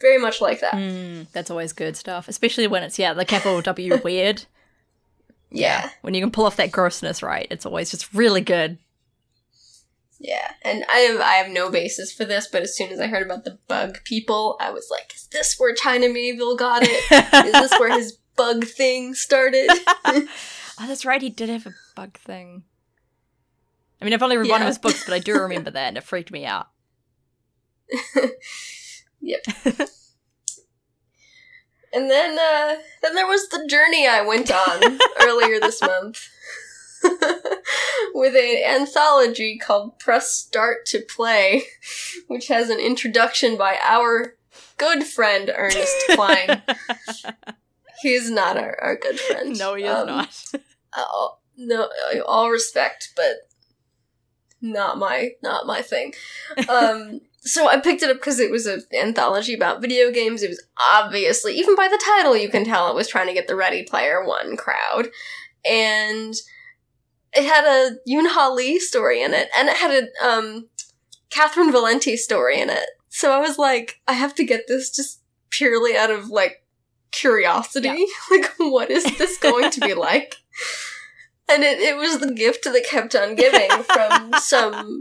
B: very much like that.
A: Mm, that's always good stuff, especially when it's yeah the capital W weird.
B: Yeah.
A: When you can pull off that grossness right, it's always just really good.
B: Yeah, and I have I have no basis for this, but as soon as I heard about the bug people, I was like, "Is this where China Miéville got it? Is this where his bug thing started?"
A: oh, that's right. He did have a bug thing. I mean, I've only read yeah. one of his books, but I do remember that, and it freaked me out.
B: yep. And then, uh, then there was the journey I went on earlier this month with an anthology called Press Start to Play, which has an introduction by our good friend Ernest Cline. He's not our, our good friend.
A: No, he is um, not.
B: uh, no, all respect, but not my not my thing. Um, so I picked it up because it was an anthology about video games. It was obviously, even by the title, you can tell it was trying to get the Ready Player One crowd. And it had a Yoon Lee story in it, and it had a um, Catherynne Valente story in it. So I was like, I have to get this just purely out of like curiosity. Yeah. like, what is this going to be like? And it, it was the gift that kept on giving from some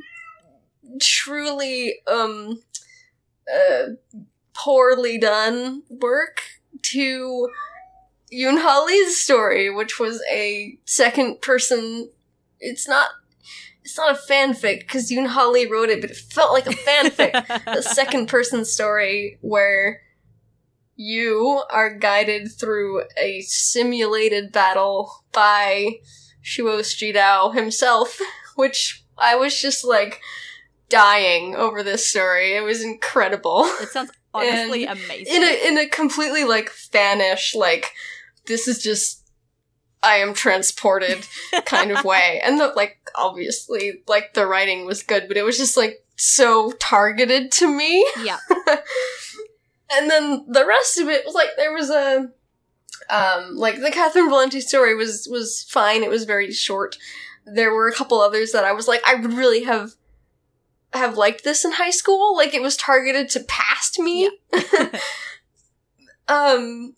B: truly um uh, poorly done work to Yoon story, which was a second person. It's not. It's not a fanfic because Yoon wrote it, but it felt like a fanfic. a second person story where you are guided through a simulated battle by Shuos Jedao himself, which I was just like dying over this story. It was incredible.
A: It sounds honestly amazing.
B: In a in a completely like fanish, like this is just I am transported kind of way. And the like obviously like the writing was good, but it was just like so targeted to me.
A: yeah.
B: and then the rest of it was like there was a um like the Catherynne Valente story was was fine. It was very short. There were a couple others that I was like I would really have have liked this in high school. Like it was targeted to past me. um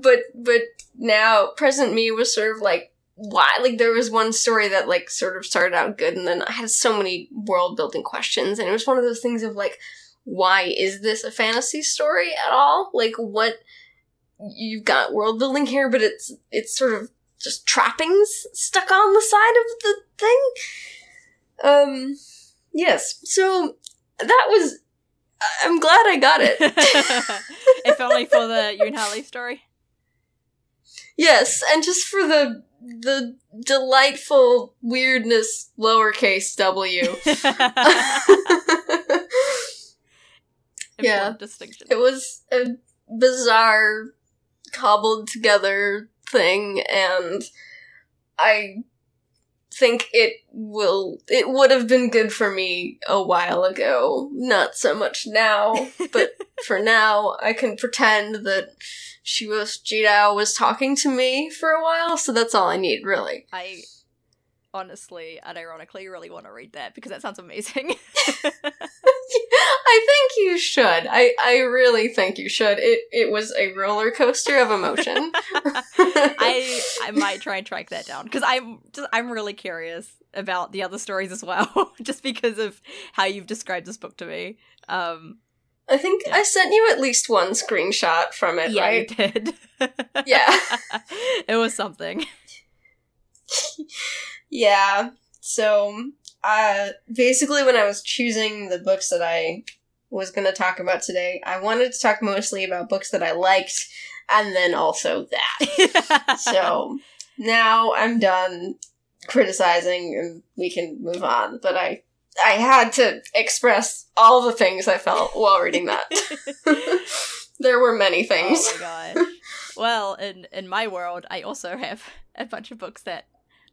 B: but but now present me was sort of like why like there was one story that like sort of started out good and then I had so many world building questions and it was one of those things of like why is this a fantasy story at all? Like what you've got world building here, but it's it's sort of just trappings stuck on the side of the thing. Um yes. So that was I'm glad I got it.
A: if only for the Yoon Ha Lee story.
B: Yes, and just for the the delightful weirdness lowercase w. yeah,
A: distinction.
B: It was a bizarre, cobbled together thing, and I think it will. It would have been good for me a while ago. Not so much now, but for now, I can pretend that Shuos Jedao was talking to me for a while, so that's all I need, really.
A: I honestly and ironically really want to read that because that sounds amazing.
B: I think you should. I, I really think you should. It it was a roller coaster of emotion.
A: I I might try and track that down because I'm just I'm really curious about the other stories as well, just because of how you've described this book to me. Um,
B: I think yeah. I sent you at least one screenshot from it,
A: yeah,
B: right?
A: you did.
B: yeah,
A: it was something.
B: yeah. So, uh, basically, when I was choosing the books that I was going to talk about today, I wanted to talk mostly about books that I liked, and then also that. so now I'm done criticizing, and we can move on. But I I had to express all the things I felt while reading that. there were many things.
A: Oh my god. Well, in in my world, I also have a bunch of books that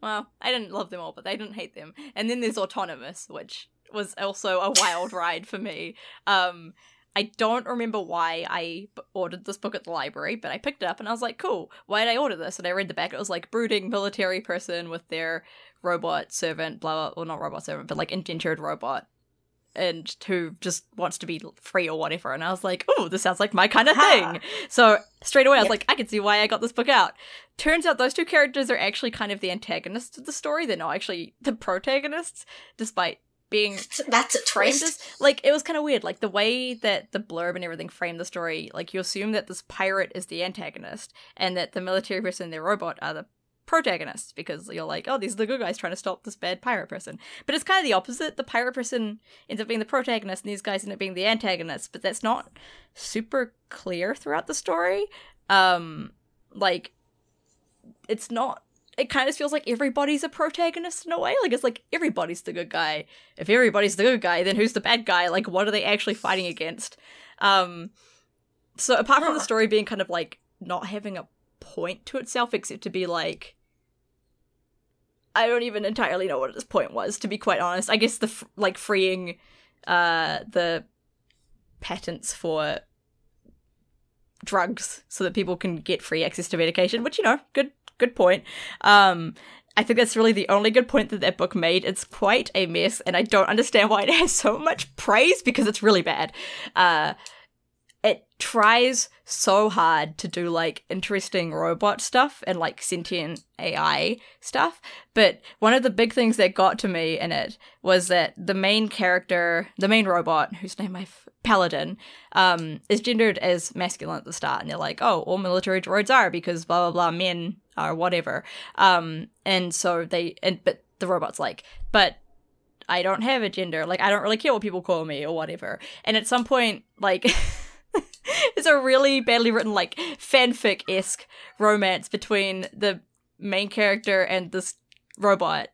A: well, I didn't love them all, but I didn't hate them. And then there's Autonomous, which was also a wild ride for me. Um I don't remember why I ordered this book at the library, but I picked it up and I was like, cool, why did I order this? And I read the back. It was like brooding military person with their robot servant, blah, blah, well, not robot servant, but like indentured robot, and who just wants to be free or whatever. And I was like, oh, this sounds like my kind of thing. So straight away, I was like, I can see why I got this book out. Turns out those two characters are actually kind of the antagonists of the story. They're not actually the protagonists, despite being
B: that's a twist.
A: As, like it was kind of weird. Like the way that the blurb and everything framed the story, like you assume that this pirate is the antagonist and that the military person and their robot are the protagonists because you're like, oh, these are the good guys trying to stop this bad pirate person. But it's kind of the opposite. The pirate person ends up being the protagonist, and these guys end up being the antagonists. But that's not super clear throughout the story. Um, like, it's not. It kind of feels like everybody's a protagonist in a way. Like it's like everybody's the good guy. If everybody's the good guy, then who's the bad guy? Like, what are they actually fighting against? Um, so apart from the story being kind of like not having a point to itself except to be like I don't even entirely know what its point was to be quite honest. I guess the like freeing uh the patents for drugs so that people can get free access to medication, which you know, good good point. Um I think that's really the only good point that that book made. It's quite a mess, and I don't understand why it has so much praise because it's really bad. Uh, tries so hard to do like interesting robot stuff and like sentient AI stuff. But one of the big things that got to me in it was that the main character, the main robot, whose name I Paladin, um, is gendered as masculine at the start, and they're like, oh, all military droids are because blah blah blah, men are whatever. Um, and so they, and but the robot's like, but I don't have a gender. Like I don't really care what people call me or whatever. And at some point, like. it's a really badly written, like fanfic esque romance between the main character and this robot.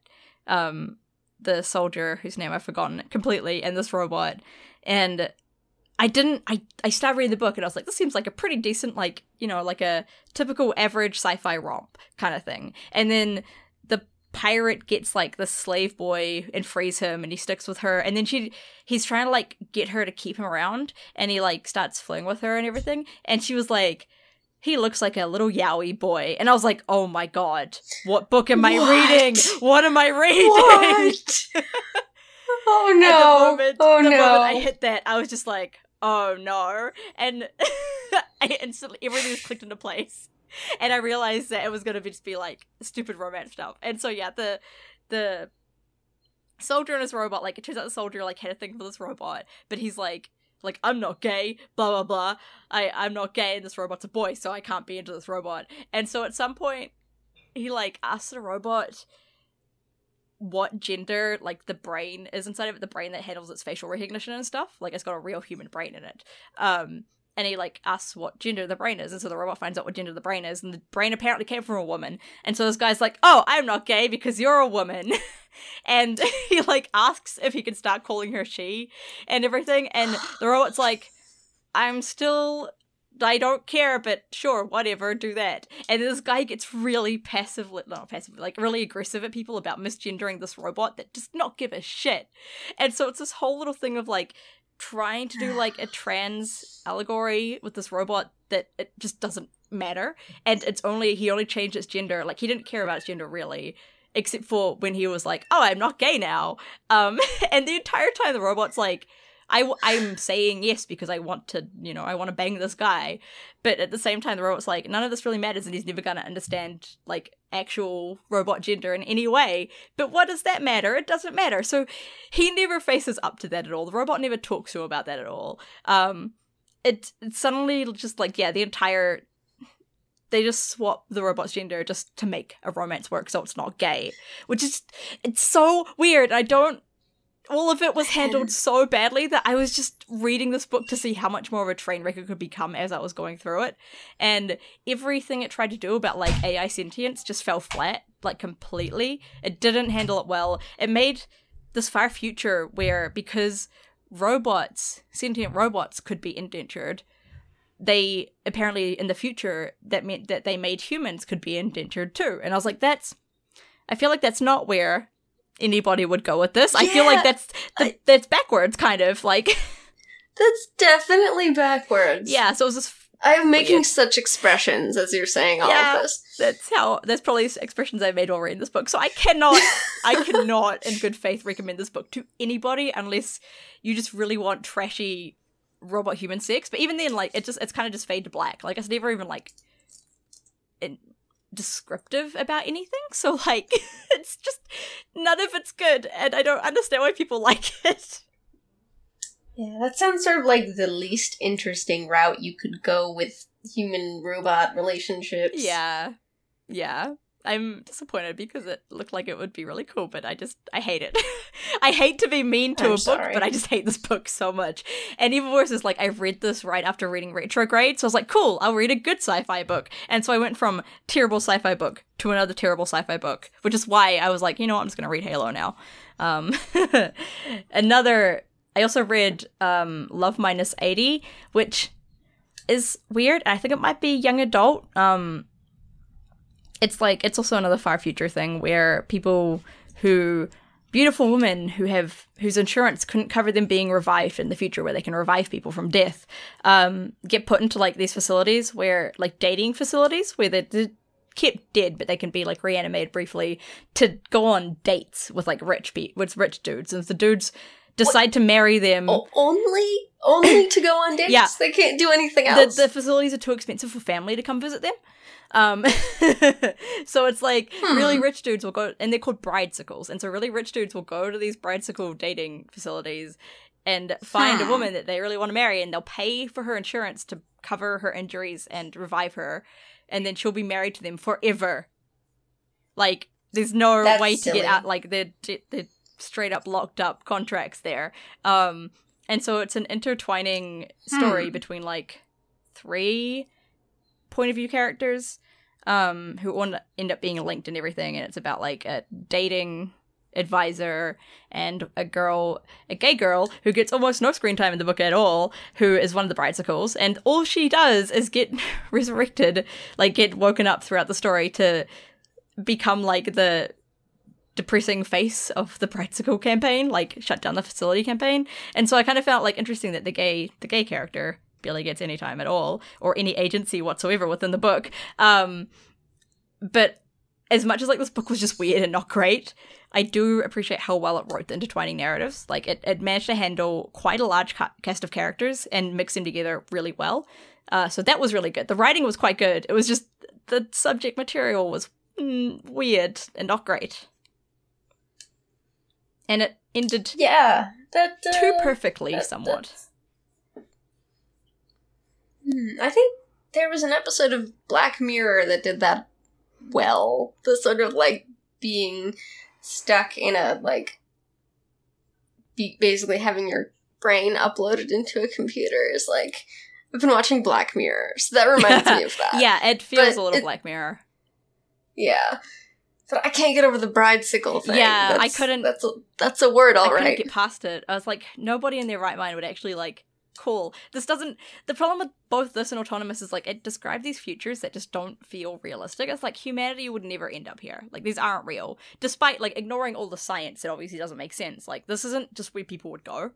A: Um, the soldier whose name I've forgotten completely and this robot. And I didn't I I started reading the book and I was like, this seems like a pretty decent, like, you know, like a typical average sci-fi romp kind of thing. And then the pirate gets like the slave boy and frees him and he sticks with her and then she he's trying to like get her to keep him around and he like starts flirting with her and everything and she was like he looks like a little yaoi boy. And I was like, oh my god, what book am I
B: What?
A: reading? What am I reading?
B: What? oh no!
A: Moment,
B: oh
A: the
B: no!
A: moment I hit that, I was just like, oh no. And I instantly, everything just clicked into place. And I realized that it was to be just be like stupid romance stuff. And so, yeah, the, the, soldier and his robot like it turns out the soldier like had a thing for this robot but he's like like i'm not gay blah blah blah. I i'm not gay and this robot's a boy so i can't be into this robot. And so at some point he like asks the robot what gender like the brain is inside of it the brain that handles its facial recognition and stuff. Like it's got a real human brain in it. Um and he like asks what gender the brain is and so the robot finds out what gender the brain is and the brain apparently came from a woman and so this guy's like oh i'm not gay because you're a woman and he like asks if he can start calling her she and everything and the robot's like i'm still I don't care, but sure, whatever, do that. And this guy gets really passive, not passive, like really aggressive at people about misgendering this robot that does not give a shit. And so it's this whole little thing of like trying to do like a trans allegory with this robot that it just doesn't matter. And it's only, he only changed its gender, like he didn't care about its gender really. Except for when he was like, "Oh, I'm not gay now," um, and the entire time the robot's like, I, I'm saying yes because I want to, you know, I want to bang this guy. But at the same time, the robot's like, none of this really matters and he's never going to understand, like, actual robot gender in any way. But what does that matter? It doesn't matter. So he never faces up to that at all. The robot never talks to him about that at all. Um, it, it suddenly just like, yeah, the entire. They just swap the robot's gender just to make a romance work so it's not gay. Which is. It's so weird. I don't all of it was handled so badly that I was just reading this book to see how much more of a train wreck it could become as I was going through it. And everything it tried to do about like AI sentience just fell flat, like completely. It didn't handle it well. It made this far future where because robots, sentient robots could be indentured, they apparently in the future that meant that they made humans could be indentured too. And I was like, that's I feel like that's not where anybody would go with this. I feel like that's that's backwards, kind of like
B: That's definitely backwards.
A: yeah. So it was just
B: I'm making
A: Weird.
B: such expressions as you're saying all
A: Yeah.
B: of this.
A: that's how that's probably expressions I made while reading this book. So I cannot, I cannot, in good faith, recommend this book to anybody unless you just really want trashy robot human sex. But even then, like it just it's kind of just fade to black. Like it's never even like descriptive about anything. So like it's just none of it's good, and I don't understand why people like it.
B: Yeah, that sounds sort of like the least interesting route you could go with human robot relationships.
A: Yeah, yeah. I'm disappointed because it looked like it would be really cool, but I just I hate it. I hate to be mean to
B: I'm
A: a book, but I just hate this book so much. And even worse is like I read this right after reading Retrograde, so I was like, cool, I'll read a good sci-fi book. And so I went from terrible sci-fi book to another terrible sci-fi book, which is why I was like, you know what, I'm just gonna read Halo now. Um, another. I also read um, Love Minus Eighty, which is weird. I think it might be young adult. Um, it's like it's also another far future thing where people who beautiful women who have whose insurance couldn't cover them being revived in the future where they can revive people from death um get put into like these facilities where like dating facilities where they're they're kept dead but they can be like reanimated briefly to go on dates with like rich with rich dudes and if the dudes decide to marry them
B: O- only, only to go on dates.
A: Yeah.
B: They can't do anything
A: the,
B: else.
A: the facilities are too expensive for family to come visit them. Um, so it's like
B: Hmm.
A: really rich dudes will go, and they're called bridesicles. And so really rich dudes will go to these bridesicle dating facilities and find a
B: Hmm.
A: woman that they really want to marry, and they'll pay for her insurance to cover her injuries and revive her, and then she'll be married to them forever. Like there's no
B: That's
A: way to
B: silly.
A: get out. Like they're they're straight up locked up contracts there. Um, and so it's an intertwining story
B: Hmm.
A: between like three point of view characters um who end up being linked and everything and it's about like a dating advisor and a girl, a gay girl who gets almost no screen time in the book at all, who is one of the bridesicles, and all she does is get resurrected, like get woken up throughout the story to become like the depressing face of the practical campaign, like shut down the facility campaign. And so I kind of felt like interesting that the gay the gay character barely gets any time at all or any agency whatsoever within the book. Um but as much as like this book was just weird and not great, I do appreciate how well it wrote the intertwining narratives. Like it, it managed to handle quite a large ca- cast of characters and mix them together really well. Uh, so that was really good. The writing was quite good. It was just the subject material was mm, weird and not great and it ended
B: yeah that uh,
A: too perfectly
B: that-
A: somewhat
B: Hmm, I think there was an episode of Black Mirror that did that well. The sort of like being stuck in a like be- basically having your brain uploaded into a computer is like I've been watching Black Mirror, so that reminds me of that.
A: yeah it feels
B: But
A: a little
B: it-
A: black mirror
B: yeah. But I can't get over the bridesicle thing.
A: Yeah, I couldn't-
B: That's a that's a word,
A: i
B: all
A: couldn't get past it i was like nobody in their right mind would actually like cool. This doesn't the problem with both this and autonomous is like it describes these futures that just don't feel realistic. It's like humanity would never end up here. Like these aren't real. Despite like ignoring all the science it obviously doesn't make sense. Like this isn't just where people would go.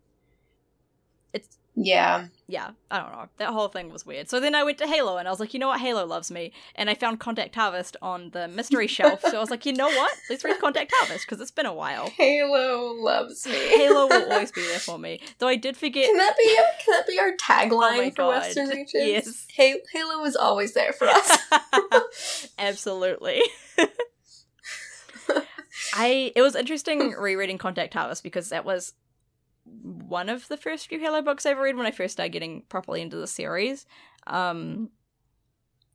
A: It's
B: Yeah.
A: yeah, I don't know. That whole thing was weird. So then I went to Halo and I was like, you know what? Halo loves me. And I found Contact Harvest on the mystery shelf. So I was like, you know what? Let's read Contact Harvest because it's been a while.
B: Halo loves me.
A: Halo will always be there for me. Though I did forget.
B: Can that be can that be our tagline
A: Oh
B: for. Western Reaches?
A: Yes.
B: Ha- Halo is always there for us.
A: Absolutely. I it was interesting rereading Contact Harvest because that was one of the first few Halo books I ever read when I first started getting properly into the series. Um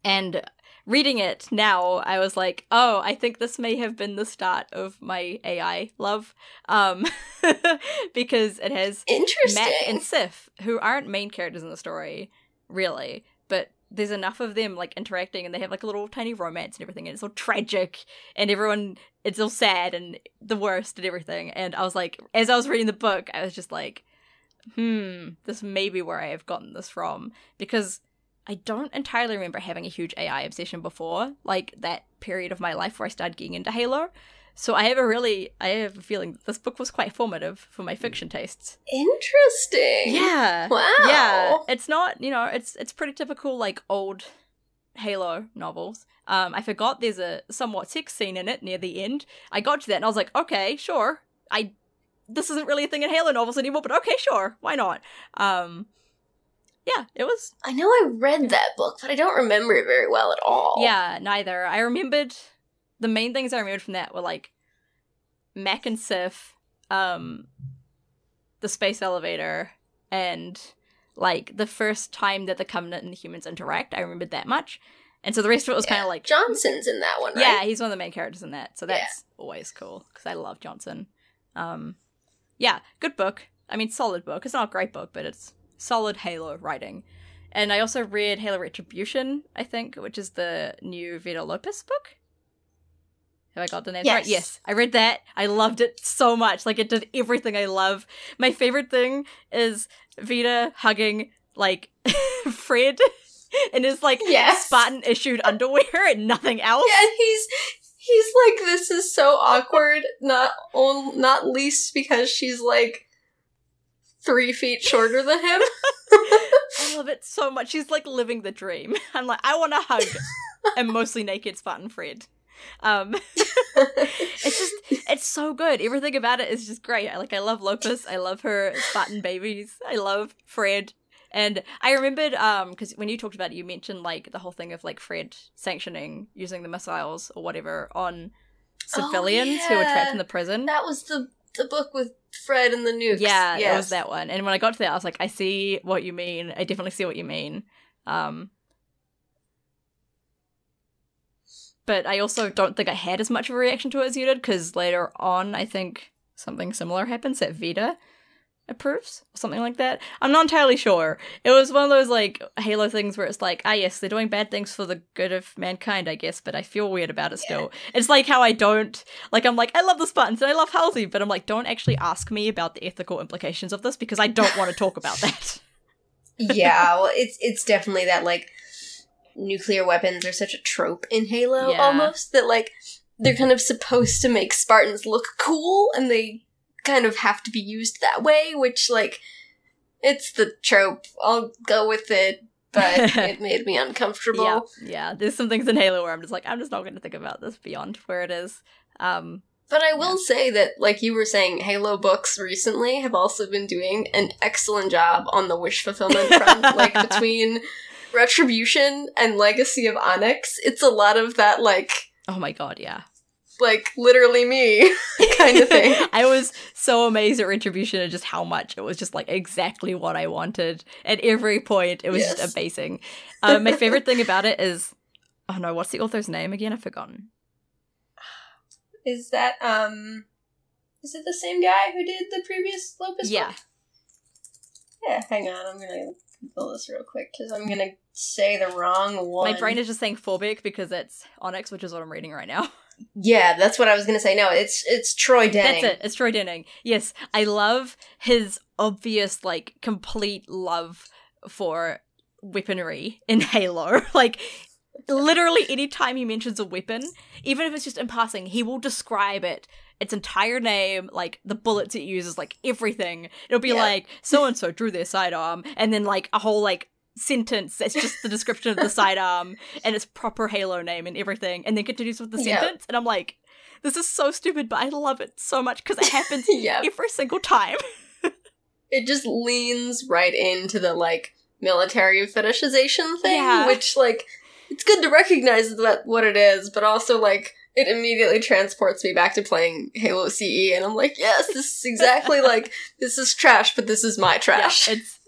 A: and reading it now, I was like, oh, I think this may have been the start of my AI love. Um because it has
B: Interesting.
A: Mac and Sif, who aren't main characters in the story, really, there's enough of them like interacting and they have like a little tiny romance and everything and it's all tragic and everyone it's all sad and the worst and everything. And I was like as I was reading the book I was just like hmm this may be where I have gotten this from because I don't entirely remember having a huge AI obsession before like that period of my life where I started getting into Halo so I have a really I have a feeling this book was quite formative for my fiction tastes
B: Interesting.
A: yeah.
B: Wow.
A: Yeah. It's not, you know, it's it's pretty typical like old Halo novels. Um, I forgot there's a somewhat sex scene in it near the end. I got to that and I was like, okay, sure. I this isn't really a thing in Halo novels anymore, but okay, sure, why not? Um, yeah, it was.
B: I know I read that book, but I don't remember it very well at all.
A: Yeah, neither. I remembered the main things I remembered from that were like Mac and Sif, um, the space elevator, and like the first time that the Covenant and the humans interact. I remembered that much, and so the rest of it was kind of like
B: Johnson's in that one, right?
A: yeah, he's one of the main characters in that, so
B: Yeah.
A: that's always cool because I love Johnson. Um, yeah, good book. I mean, solid book. It's not a great book, but it's solid Halo writing. And I also read Halo Retribution, I think, which is the new Veta Lopis book. Have I got the right?
B: Yes.
A: Yes. I read that. I loved it so much. Like it did everything I love. My favorite thing is Veta hugging like Fred in his like
B: Yes.
A: Spartan issued underwear and nothing else.
B: Yeah, and he's he's like, this is so awkward. Not on, not least because she's like three feet shorter than him.
A: I love it so much. She's like living the dream. I'm like, I want to hug a mostly naked Spartan Fred. Um, it's just, it's so good. Everything about it is just great. I like, I love Lopis. I love her Spartan babies. I love Fred. And I remembered, um, because when you talked about it, you mentioned like the whole thing of like Fred sanctioning using the missiles or whatever on
B: Oh,
A: civilians who were trapped in the prison.
B: that was the the book with Fred and the nukes.
A: Yeah,
B: yes.
A: it was that one. And when I got to that, I was like, I see what you mean. I definitely see what you mean. Um, but I also don't think I had as much of a reaction to it as you did because later on, I think something similar happens at Veta approves or something like that. I'm not entirely sure. It was one of those like Halo things where it's like, ah, yes, they're doing bad things for the good of mankind, I guess, but I feel weird about it still. It's like how I don't like I'm like I love the Spartans and I love Halsey, but I'm like don't actually ask me about the ethical implications of this because I don't want to talk about that.
B: yeah, well, it's it's definitely that like nuclear weapons are such a trope in Halo
A: Yeah.
B: almost that like they're kind of supposed to make Spartans look cool and they kind of have to be used that way, which like it's the trope. I'll go with it, but it made me uncomfortable.
A: yeah, yeah. There's some things in Halo where I'm just like I'm just not going to think about this beyond where it is. Um,
B: But I will say that, like you were saying, Halo books recently have also been doing an excellent job on the wish fulfillment front. like between Retribution and Legacy of Onyx, it's a lot of that, like,
A: oh my god, yeah.
B: like literally me kind of thing.
A: I was so amazed at Retribution and just how much it was just like exactly what I wanted at every point. It was
B: Yes.
A: just amazing. Um, my favorite thing about it is, oh no, what's the author's name again? I've forgotten.
B: Is that um, is it the same guy who did the previous Lopis?
A: yeah,
B: book? Yeah. Hang on, I'm gonna Google this real quick because I'm gonna say the wrong one.
A: my brain is just saying Forbeck because it's Onyx, which is what I'm reading right now.
B: Yeah, that's what I was gonna say. No, it's it's Troy Denning.
A: That's it. It's Troy Denning. Yes, I love his obvious, like, complete love for weaponry in Halo. like, literally, anytime he mentions a weapon, even if it's just in passing, he will describe it. Its entire name, like the bullets it uses, like everything. It'll be
B: Yeah.
A: like so and so drew their sidearm, and then like a whole like sentence that's just the description of the sidearm and its proper Halo name and everything, and then continues with the
B: Yeah.
A: sentence, and I'm like, this is so stupid, but I love it so much because it happens
B: yeah,
A: every single time.
B: it just leans right into the like military fetishization thing,
A: Yeah.
B: which like it's good to recognize that what it is, but also like it immediately transports me back to playing Halo CE, and I'm like, yes, this is exactly like this is trash, but this is my trash.
A: Yeah, it's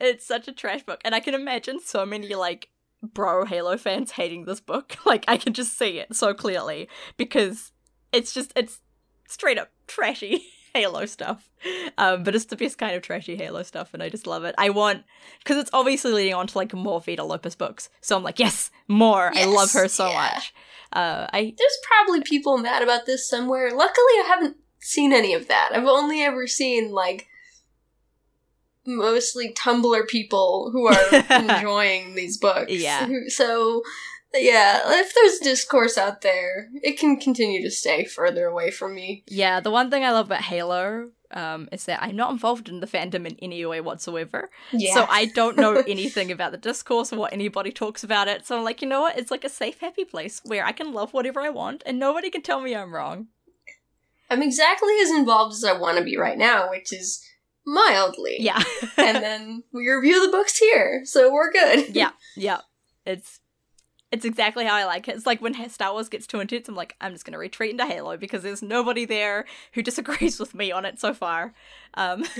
A: it's such a trash book, and I can imagine so many like bro Halo fans hating this book. Like I can just see it so clearly because it's just it's straight up trashy Halo stuff. Um, but it's the best kind of trashy Halo stuff, and I just love it. I want because it's obviously leading on to like more Veta Lopis books, so I'm like, yes, more. I love her so
B: yeah.
A: much. Uh, I
B: There's probably people mad about this somewhere. Luckily, I haven't seen any of that. I've only ever seen like mostly Tumblr people who are enjoying these books.
A: Yeah.
B: So, yeah, if there's discourse out there, it can continue to stay further away from me.
A: Yeah, the one thing I love about Halo um, is that I'm not involved in the fandom in any way whatsoever.
B: Yeah.
A: So I don't know anything about the discourse or what anybody talks about it. So I'm like, you know what? It's like a safe, happy place where I can love whatever I want and nobody can tell me I'm wrong.
B: I'm exactly as involved as I want to be right now, which is mildly.
A: Yeah.
B: and then we review the books here, so we're good.
A: yeah, yeah. It's it's exactly how I like it. It's like when Star Wars gets too intense, I'm like, I'm just gonna retreat into Halo because there's nobody there who disagrees with me on it so far. Um,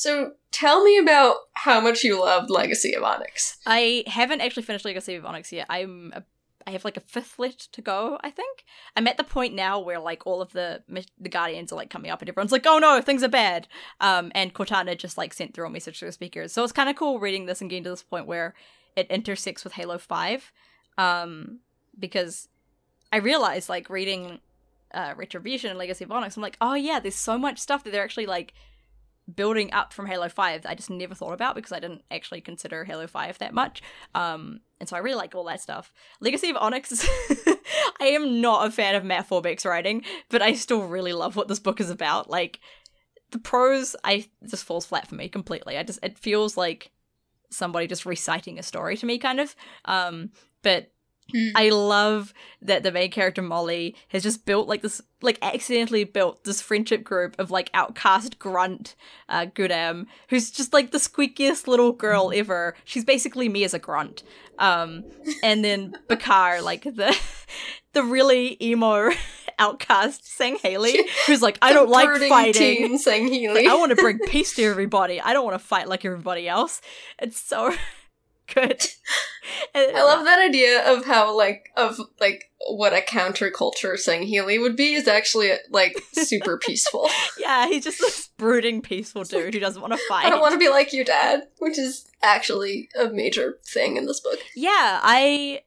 B: So tell me about how much you loved Legacy of Onyx.
A: I haven't actually finished Legacy of Onyx yet. I'm a, I have like a fifth left to go. I think I'm at the point now where like all of the the guardians are like coming up and everyone's like, oh no, things are bad. Um, and Cortana just like sent through a message to the speakers, so it's kind of cool reading this and getting to this point where it intersects with Halo Five, um, because I realized like reading uh, Retribution and Legacy of Onyx, I'm like, oh yeah, there's so much stuff that they're actually like building up from Halo 5 that I just never thought about because I didn't actually consider Halo 5 that much. Um, and so I really like all that stuff. Legacy of Onyx is. I am not a fan of Matt Forbeck's writing, but I still really love what this book is about. Like, the prose, I just falls flat for me completely. I just, it feels like somebody just reciting a story to me, kind of. Um, but
B: Hmm.
A: I love that the main character Molly has just built like this, like accidentally built this friendship group of like outcast grunt uh, Gudam, who's just like the squeakiest little girl ever. She's basically me as a grunt. Um, and then Bakar, like the the really emo outcast Sangheili, who's like, I don't like fighting.
B: Sang.
A: Like, I want to bring peace to everybody. I don't want to fight like everybody else. It's so Good.
B: I love that idea of how like of like what a counterculture Sang Sangheili would be is actually like super peaceful.
A: Yeah, he's just this brooding, peaceful dude who doesn't want to fight.
B: I don't want to be like your dad, which is actually a major thing in this book.
A: Yeah, I.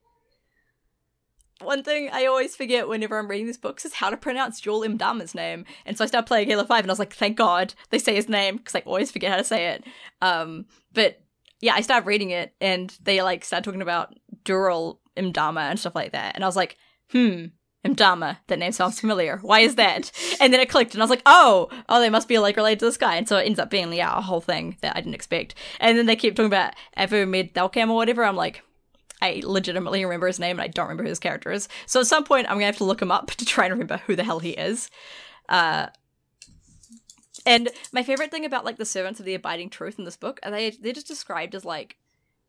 A: One thing I always forget whenever I'm reading these books is how to pronounce Jul 'Mdama's name. And so I started playing Halo 5 and I was like, thank God they say his name because I always forget how to say it. Um, but yeah, I started reading it and they like started talking about Dural 'Mdama and stuff like that. And I was like, hmm, Imdama, that name sounds familiar. Why is that? and then it clicked and I was like, oh, oh, they must be like related to this guy. And so it ends up being, yeah, a whole thing that I didn't expect. And then they keep talking about Avu Med 'Telcam or whatever. I'm like, I legitimately remember his name and I don't remember who his character is. So at some point, I'm gonna have to look him up to try and remember who the hell he is. Uh, and my favorite thing about like the servants of the abiding truth in this book are they they're just described as like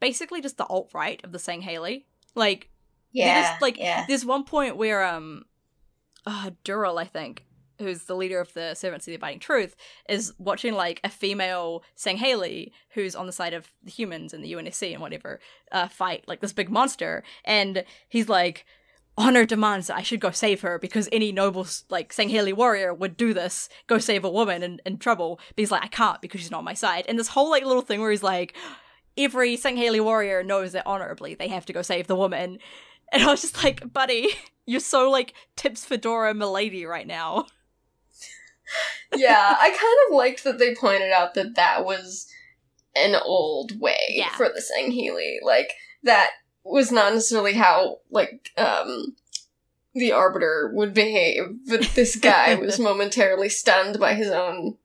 A: basically just the alt right of the Sangheili. Like
C: Yeah.
A: just, like,
C: yeah.
A: there's one point where um, uh, Dural I think, who's the leader of the servants of the abiding truth, is watching like a female Sangheili who's on the side of the humans and the UNSC and whatever uh, fight like this big monster, and he's like. Honor demands that I should go save her because any noble, like, Sangheili warrior would do this, go save a woman in, in trouble. But he's like, I can't because she's not on my side. And this whole, like, little thing where he's like, every Sangheili warrior knows that honorably they have to go save the woman. And I was just like, buddy, you're so, like, tips Fedora milady right now.
B: Yeah, I kind of liked that they pointed out that that was an old way
A: Yeah.
B: for the Sangheili. Like that was not necessarily how like um the arbiter would behave, but this guy was momentarily stunned by his own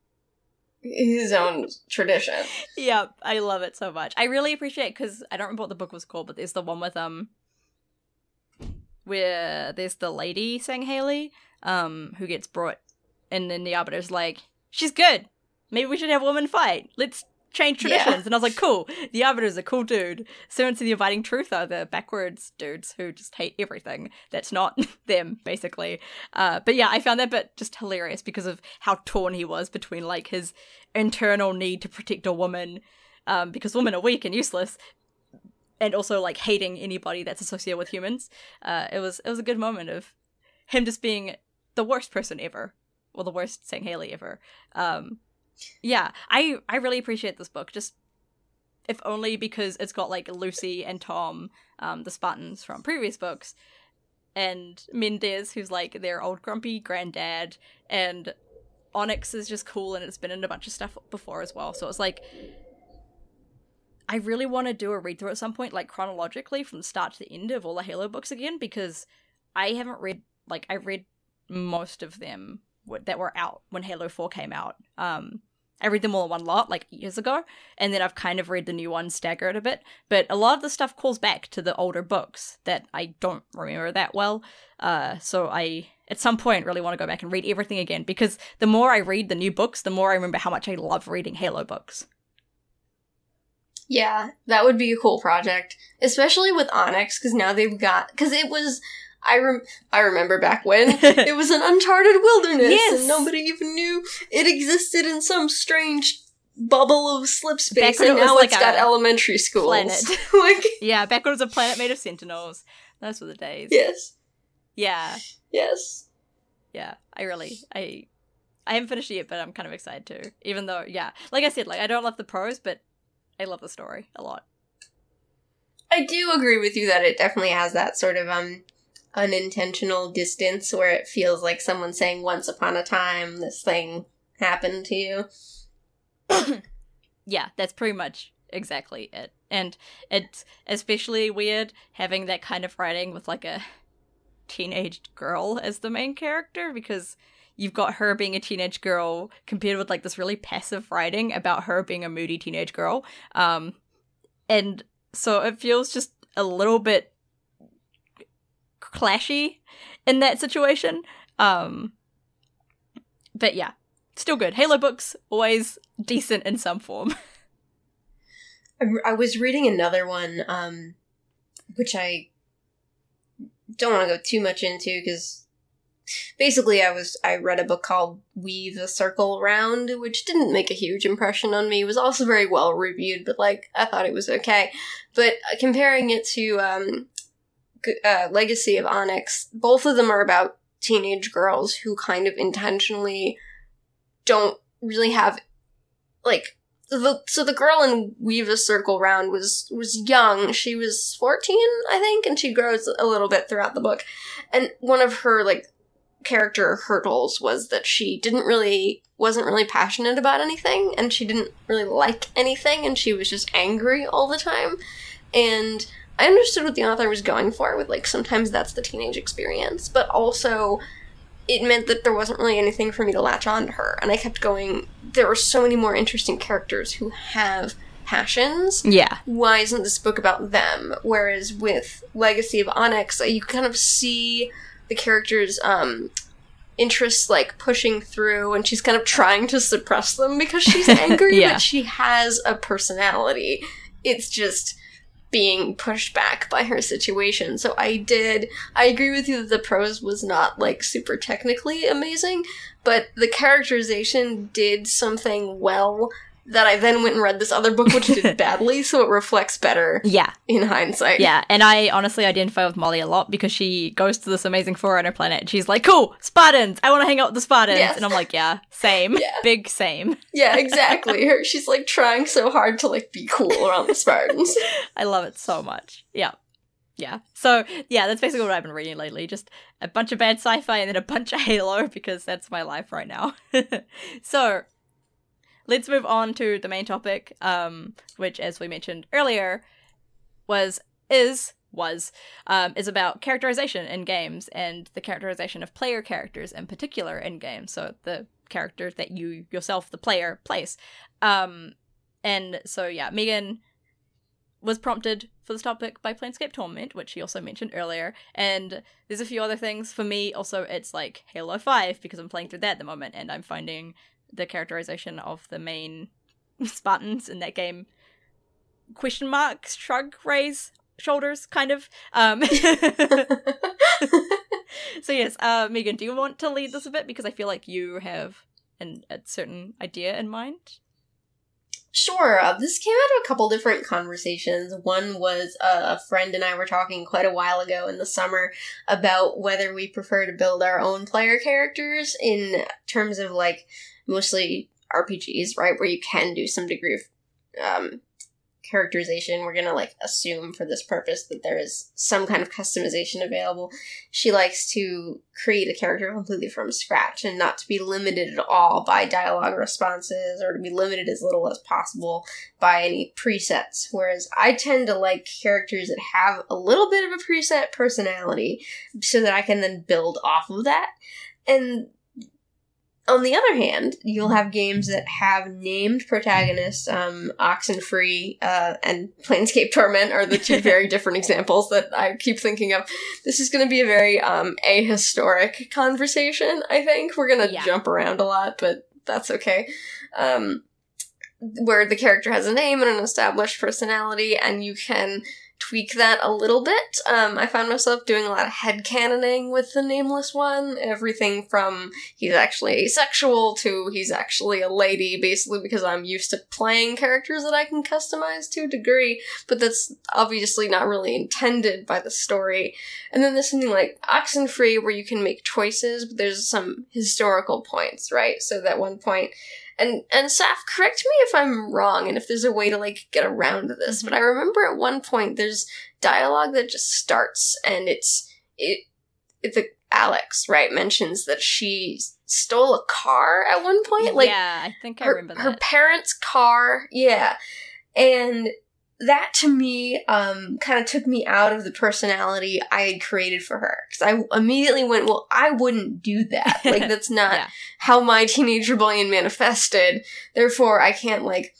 B: his own tradition.
A: Yep, I love it so much. I really appreciate because I don't remember what the book was called, but there's the one with um where there's the lady Sangheili, um, who gets brought and then the arbiter's like, She's good. Maybe we should have a woman fight. Let's change
B: Yeah.
A: traditions. And I was like, cool. The arbiter's a cool dude. Servants of the abiding truth are the backwards dudes who just hate everything that's not them, basically. Uh, but yeah, I found that bit just hilarious because of how torn he was between like his internal need to protect a woman, um, because women are weak and useless, and also like hating anybody that's associated with humans. Uh, it was it was a good moment of him just being the worst person ever, well, the worst Sangheili ever. Um, yeah, I I really appreciate this book. Just if only because it's got like Lucy and Tom, um, the Spartans from previous books, and Mendez, who's like their old grumpy granddad, and Onyx is just cool and it's been in a bunch of stuff before as well. So it's like I really want to do a read through at some point, like chronologically from start to the end of all the Halo books again, because I haven't read like I read most of them that were out when Halo Four came out. Um, I read them all in one lot like years ago, and then I've kind of read the new ones staggered a bit. But a lot of the stuff calls back to the older books that I don't remember that well. Uh, so I at some point really want to go back and read everything again because the more I read the new books, the more I remember how much I love reading Halo books.
B: Yeah, that would be a cool project, especially with Onyx, because now they've got because it was. I rem- I remember back when it was an uncharted wilderness,
A: Yes.
B: and nobody even knew it existed in some strange bubble of slip space,
A: Back when
B: and
A: it
B: now
A: like
B: it's got elementary schools.
A: planet.
B: like
A: yeah, back when it was a planet made of sentinels. Those were the days.
B: yes,
A: Yeah,
B: yes,
A: yeah. I really, I, I haven't finished it yet, but I'm kind of excited too. Even though, yeah, like I said, like I don't love the prose, but I love the story a lot.
B: I do agree with you that it definitely has that sort of um unintentional distance where it feels like someone saying once upon a time this thing happened to you.
A: yeah, that's pretty much exactly it. And it's especially weird having that kind of writing with like a teenage girl as the main character because you've got her being a teenage girl compared with like this really passive writing about her being a moody teenage girl. Um and so it feels just a little bit clashy in that situation. Um but yeah, still good. Halo books always decent in some form.
B: I, was reading another one, um, which I don't want to go too much into because basically I was I read a book called Weave a Circle Round, which didn't make a huge impression on me. It was also very well reviewed, but like I thought it was okay. But uh, comparing it to um, uh, Legacy of Onyx, both of them are about teenage girls who kind of intentionally don't really have like the so the girl in Weave a Circle Round was was young. She was fourteen, I think, and she grows a little bit throughout the book. And one of her like character hurdles was that she didn't really wasn't really passionate about anything and she didn't really like anything and she was just angry all the time. And I understood what the author was going for with like sometimes that's the teenage experience, but also it meant that there wasn't really anything for me to latch on to her. And I kept going, there are so many more interesting characters who have passions.
A: Yeah.
B: Why isn't this book about them? Whereas with Legacy of Onyx, uh, you kind of see the characters' um, interests like pushing through, and she's kind of trying to suppress them because she's angry,
A: Yeah.
B: but she has a personality. It's just being pushed back by her situation. So I did I agree with you that the prose was not like super technically amazing, but the characterization did something well that I then went and read this other book which did badly, so it reflects better
A: Yeah.
B: in hindsight.
A: Yeah, and I honestly identify with Molly a lot because she goes to this amazing Forerunner planet and she's like, cool, Spartans, I want to hang out with the Spartans.
B: Yes.
A: And I'm like, yeah, same.
B: Yeah.
A: Big same.
B: Yeah, exactly. Her she's like trying so hard to like be cool around the Spartans.
A: I love it so much. Yeah. Yeah. So, yeah, that's basically what I've been reading lately. Just a bunch of bad sci fi and then a bunch of Halo because that's my life right now. so, let's move on to the main topic, um, which, as we mentioned earlier, was, is, was, um, is about characterization in games and the characterization of player characters in particular in games. So, the characters that you yourself, the player, plays. Um, and so, yeah, Megan was prompted for this topic by Planescape Torment, which he also mentioned earlier. And there's a few other things for me. Also, it's like Halo 5 because I'm playing through that at the moment and I'm finding the characterization of the main Spartans in that game question mark, shrug, raise, shoulders, kind of. Um, so, yes, uh, Megan, do you want to lead this a bit? Because I feel like you have an, a certain idea in mind.
B: Sure. Uh, this came out of a couple different conversations. One was uh, a friend and I were talking quite a while ago in the summer about whether we prefer to build our own player characters in terms of like mostly RPGs, right, where you can do some degree of um, characterization. We're gonna like assume for this purpose that there is some kind of customization available. She likes to create a character completely from scratch and not to be limited at all by dialogue responses or to be limited as little as possible by any presets. Whereas I tend to like characters that have a little bit of a preset personality so that I can then build off of that. And on the other hand, you'll have games that have named protagonists. Um, Oxenfree uh, and Planescape Torment are the two very different examples that I keep thinking of. This is going to be a very um, ahistoric conversation. I think we're going to
A: Yeah.
B: jump around a lot, but that's okay. Um, where the character has a name and an established personality, and you can tweak that a little bit. Um, I found myself doing a lot of head headcanoning with the nameless one. Everything from he's actually asexual to he's actually a lady, basically because I'm used to playing characters that I can customize to a degree, but that's obviously not really intended by the story. And then there's something like Oxenfree where you can make choices, but there's some historical points, right? So that one point and and Saf, correct me if I'm wrong and if there's a way to like get around this, mm-hmm. but I remember at one point there's dialogue that just starts and it's it, it the Alex, right, mentions that she stole a car at one point. Like
A: yeah, I think I
B: her,
A: remember that.
B: her parents' car, yeah. And that to me um, kind of took me out of the personality I had created for her because I immediately went, well, I wouldn't do that. Like that's not
A: Yeah.
B: how my teenage rebellion manifested. Therefore, I can't like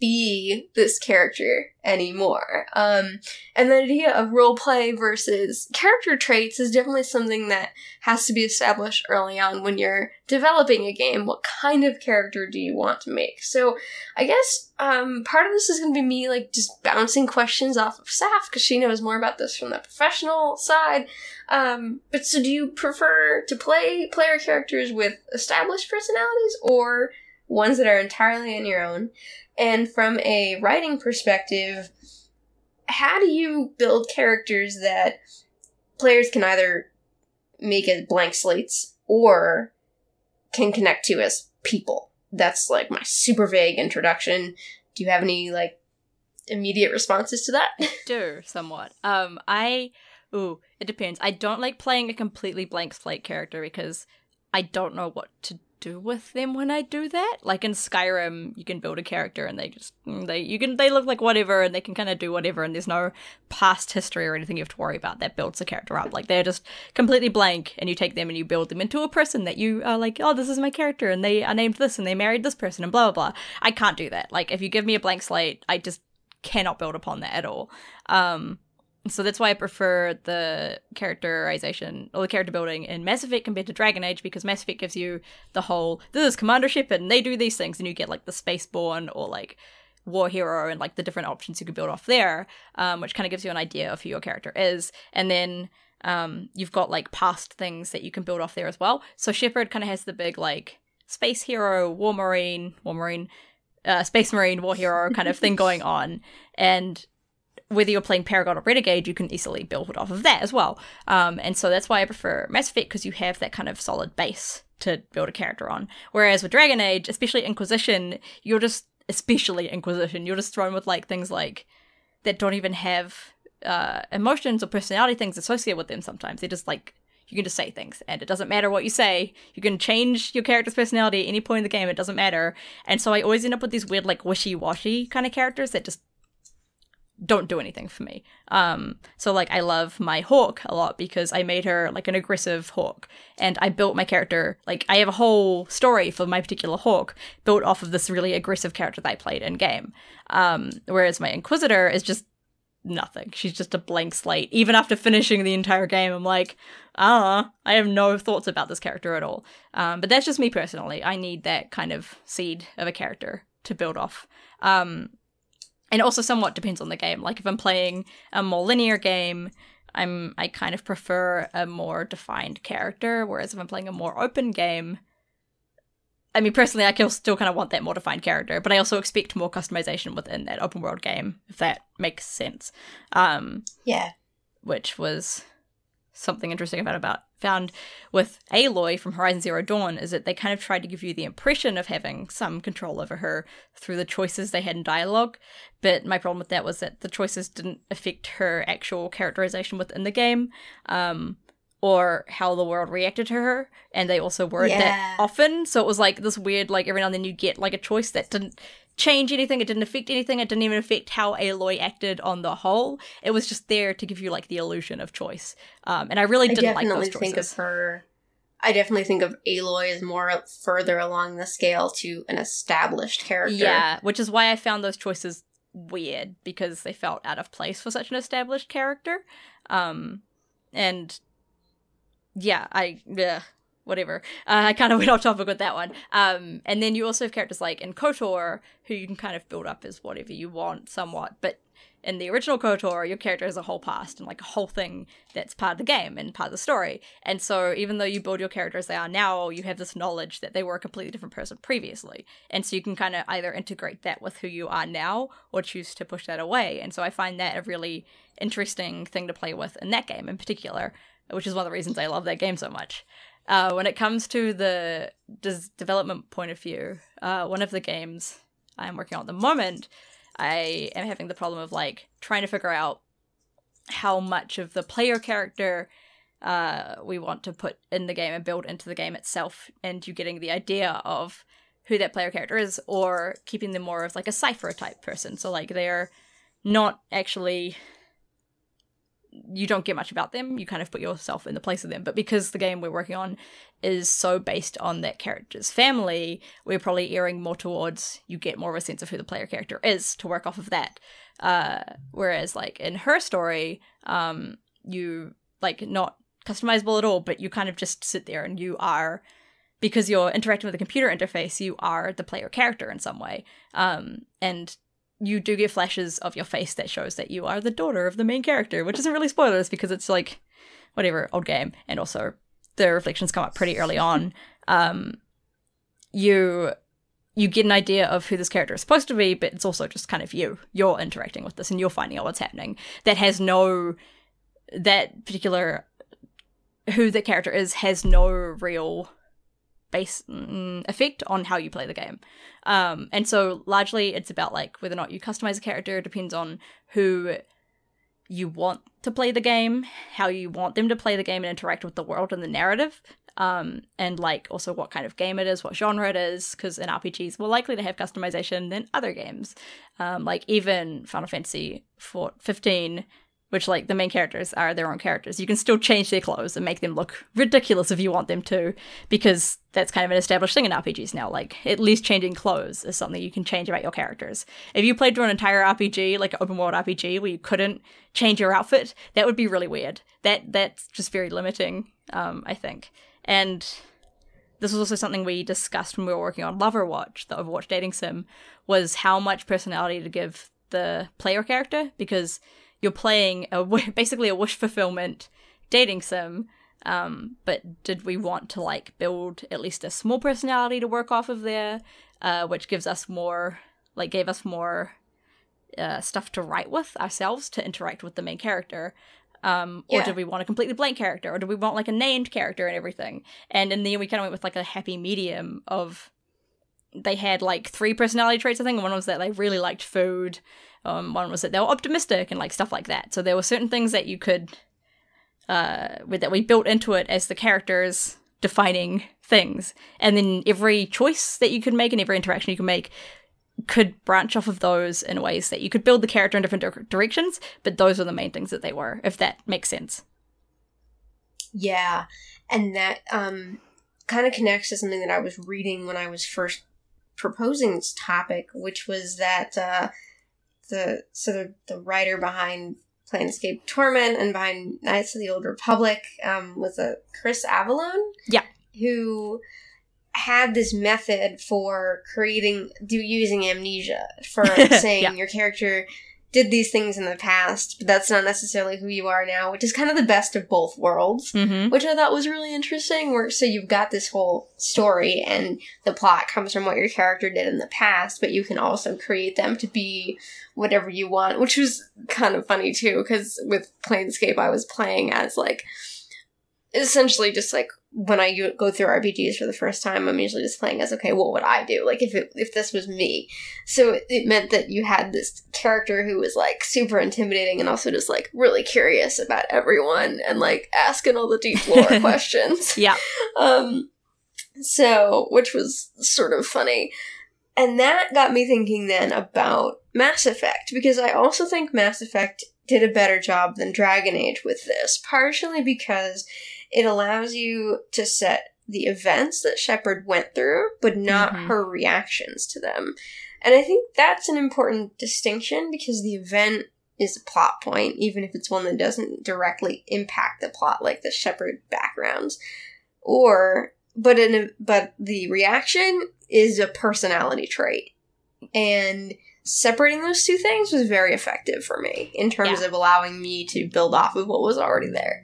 D: be this character anymore. Um, and the idea of role play versus character traits is definitely something that has to be established early on when you're developing a game. What kind of character do you want to make? So I guess um, part of this is going to be me like just bouncing questions off of Saf because she knows more about this from the professional side. Um, but so do you prefer to play player characters with established personalities or ones that are entirely on your own? And from a writing perspective, how do you build characters that players can either make as blank slates or can connect to as people? That's like my super vague introduction. Do you have any like immediate responses to that?
A: do somewhat. Um, I ooh, it depends. I don't like playing a completely blank slate character because I don't know what to do with them when I do that. Like in Skyrim, you can build a character and they just mm, they you can they look like whatever and they can kind of do whatever and there's no past history or anything you have to worry about that builds the character up. Like they're just completely blank and you take them and you build them into a person that you are like, oh, this is my character and they are named this and they married this person and blah blah blah. I can't do that. Like if you give me a blank slate, I just cannot build upon that at all. Um so that's why I prefer the characterization or the character building in Mass Effect compared to Dragon Age because Mass Effect gives you the whole this is Commander Shepard and they do these things and you get like the Spaceborn or like War Hero and like the different options you could build off there, um, which kind of gives you an idea of who your character is. And then um, you've got like past things that you can build off there as well. So Shepard kind of has the big like space hero, war marine, war marine, uh, space marine, war hero kind of thing going on. And whether you're playing Paragon or Renegade, you can easily build off of that as well. Um, and so that's why I prefer Mass Effect because you have that kind of solid base to build a character on. Whereas with Dragon Age, especially Inquisition, you're just especially Inquisition, you're just thrown with like things like that don't even have uh, emotions or personality things associated with them. Sometimes they're just like you can just say things and it doesn't matter what you say you can change your character's personality at any point in the game it doesn't matter and so i always end up with these weird like wishy-washy kind of characters that just don't do anything for me. Um, so like I love my Hawke a lot because I made her like an aggressive Hawke, and I built my character like I have a whole story for my particular Hawke built off of this really aggressive character that I played in game. Um, whereas my inquisitor is just nothing. She's just a blank slate. Even after finishing the entire game, I'm like, ah, I have no thoughts about this character at all. Um, but that's just me personally. I need that kind of seed of a character to build off. Um, and also somewhat depends on the game. Like if I'm playing a more linear game, I'm I kind of prefer a more defined character, whereas if I'm playing a more open game, I mean personally I still kind of want that more defined character, but I also expect more customization within that open world game, if that makes sense. Um
B: Yeah.
A: Which was something interesting about about found with Aloy from Horizon Zero Dawn is that they kind of tried to give you the impression of having some control over her through the choices they had in dialogue. But my problem with that was that the choices didn't affect her actual characterization within the game. Um, or how the world reacted to her, and they also weren't yeah. that often. So it was like this weird, like every now and then you get like a choice that didn't change anything. It didn't affect anything. It didn't even affect how Aloy acted on the whole. It was just there to give you like the illusion of choice. Um, and I really didn't like those choices.
B: think of her. I definitely think of Aloy as more further along the scale to an established character.
A: Yeah, which is why I found those choices weird because they felt out of place for such an established character. Um, and yeah, I yeah, whatever. Uh, I kind of went off topic with that one. Um, and then you also have characters like in KOTOR, who you can kind of build up as whatever you want, somewhat. But in the original KOTOR, your character has a whole past and like a whole thing that's part of the game and part of the story. And so even though you build your character as they are now, you have this knowledge that they were a completely different person previously. And so you can kind of either integrate that with who you are now or choose to push that away. And so I find that a really interesting thing to play with in that game in particular, which is one of the reasons I love that game so much. Uh, when it comes to the des- development point of view, uh, one of the games I'm working on at the moment, I am having the problem of like trying to figure out how much of the player character uh, we want to put in the game and build into the game itself, and you getting the idea of who that player character is, or keeping them more of like a cipher type person. So like they're not actually you don't get much about them. You kind of put yourself in the place of them. But because the game we're working on is so based on that character's family, we're probably erring more towards you get more of a sense of who the player character is to work off of that. Uh, whereas like in her story, um, you like not customizable at all, but you kind of just sit there and you are because you're interacting with a computer interface, you are the player character in some way. Um, and you do get flashes of your face that shows that you are the daughter of the main character, which isn't really spoilers because it's like whatever old game, and also the reflections come up pretty early on. Um, you you get an idea of who this character is supposed to be, but it's also just kind of you. You're interacting with this, and you're finding out what's happening. That has no that particular who the character is has no real base mm, effect on how you play the game. Um, and so largely it's about like whether or not you customize a character depends on who you want to play the game, how you want them to play the game and interact with the world and the narrative. Um, and like also what kind of game it is, what genre it is, because in RPGs we're likely to have customization than other games. Um, like even Final Fantasy 15 which like the main characters are their own characters. You can still change their clothes and make them look ridiculous if you want them to, because that's kind of an established thing in RPGs now. Like at least changing clothes is something you can change about your characters. If you played through an entire RPG, like an open world RPG, where you couldn't change your outfit, that would be really weird. That that's just very limiting, um, I think. And this was also something we discussed when we were working on Loverwatch, the Overwatch dating sim, was how much personality to give the player character because you're playing a basically a wish fulfillment dating sim. Um, but did we want to like build at least a small personality to work off of there, uh, which gives us more, like, gave us more uh, stuff to write with ourselves to interact with the main character? Um, or yeah. did we want a completely blank character, or did we want like a named character and everything? And in the end, we kind of went with like a happy medium of they had like three personality traits, I think. One was that they really liked food, um, one was that they were optimistic and like stuff like that. So there were certain things that you could, uh, with that we built into it as the characters defining things, and then every choice that you could make and every interaction you could make could branch off of those in ways that you could build the character in different di- directions. But those are the main things that they were, if that makes sense.
B: Yeah, and that um kind of connects to something that I was reading when I was first proposing this topic, which was that uh, the sort of the writer behind Planescape Torment and behind Knights of the Old Republic um, was a Chris Avellone.
A: Yeah,
B: who had this method for creating do using amnesia for saying yeah. your character did these things in the past, but that's not necessarily who you are now, which is kind of the best of both worlds,
A: mm-hmm.
B: which I thought was really interesting. Where so you've got this whole story, and the plot comes from what your character did in the past, but you can also create them to be whatever you want, which was kind of funny too, because with Planescape, I was playing as like essentially just like when I go through RPGs for the first time, I'm usually just playing as okay, what would I do? Like if it, if this was me. So it meant that you had this character who was like super intimidating and also just like really curious about everyone and like asking all the deep lore questions.
A: Yeah.
B: Um. So which was sort of funny, and that got me thinking then about Mass Effect because I also think Mass Effect did a better job than Dragon Age with this, partially because it allows you to set the events that Shepard went through, but not mm-hmm. her reactions to them. And I think that's an important distinction because the event is a plot point, even if it's one that doesn't directly impact the plot, like the Shepard backgrounds. Or, but in a, but the reaction is a personality trait, and separating those two things was very effective for me in terms yeah. of allowing me to build off of what was already there.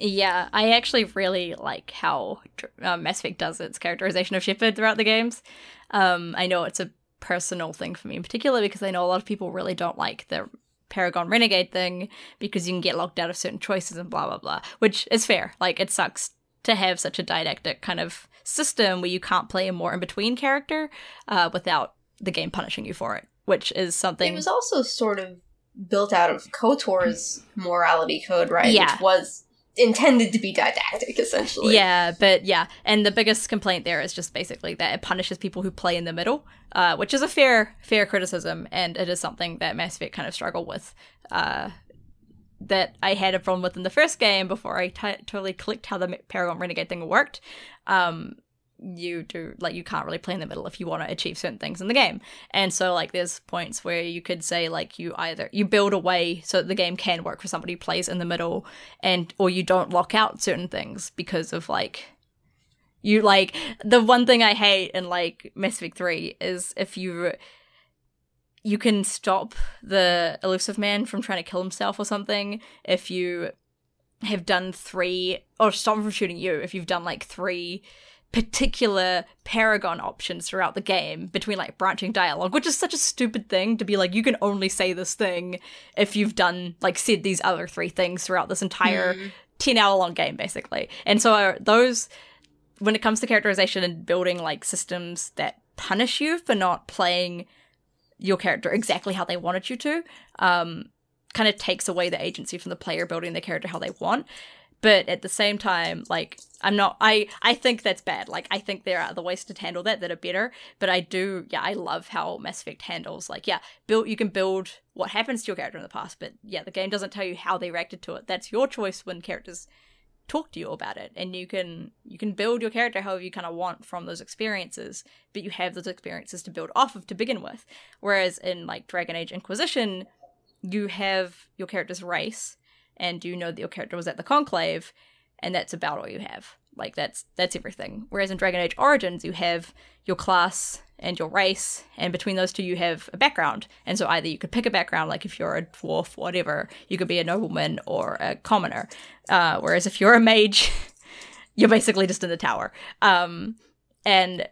A: Yeah, I actually really like how uh, Mass Effect does its characterization of Shepard throughout the games. Um, I know it's a personal thing for me in particular because I know a lot of people really don't like the Paragon Renegade thing because you can get locked out of certain choices and blah blah blah, which is fair. Like it sucks to have such a didactic kind of system where you can't play a more in between character uh, without the game punishing you for it, which is something.
B: It was also sort of built out of KOTOR's morality code, right?
A: Yeah.
B: Which was intended to be didactic essentially
A: yeah but yeah and the biggest complaint there is just basically that it punishes people who play in the middle uh, which is a fair fair criticism and it is something that mass effect kind of struggle with uh, that I had a problem with in the first game before I t- totally clicked how the Paragon Renegade thing worked. Um, you do like you can't really play in the middle if you want to achieve certain things in the game. And so like there's points where you could say like you either you build a way so that the game can work for somebody who plays in the middle and or you don't lock out certain things because of like you like the one thing i hate in like mass effect 3 is if you you can stop the Illusive Man from trying to kill himself or something if you have done three, or stop him from shooting you if you've done like three particular paragon options throughout the game between like branching dialogue, which is such a stupid thing to be like, you can only say this thing if you've done, like, said these other three things throughout this entire
B: Mm.
A: 10 hour long game, basically. And so, uh, those, when it comes to characterization and building like systems that punish you for not playing your character exactly how they wanted you to, um, kind of takes away the agency from the player building their character how they want. But at the same time, like I'm not, I I think that's bad. Like I think there are other ways to handle that that are better. But I do, yeah, I love how Mass Effect handles like, yeah, build you can build what happens to your character in the past, but yeah, the game doesn't tell you how they reacted to it. That's your choice when characters talk to you about it and you can you can build your character however you kind of want from those experiences but you have those experiences to build off of to begin with whereas in like dragon age inquisition you have your character's race and you know that your character was at the conclave and that's about all you have. Like that's that's everything. Whereas in dragon age origins you have your class and your race and between those two you have a background. And so either you could pick a background like if you're a dwarf whatever you could be a nobleman or a commoner. Uh, whereas if you're a mage you're basically just in the tower. Um, and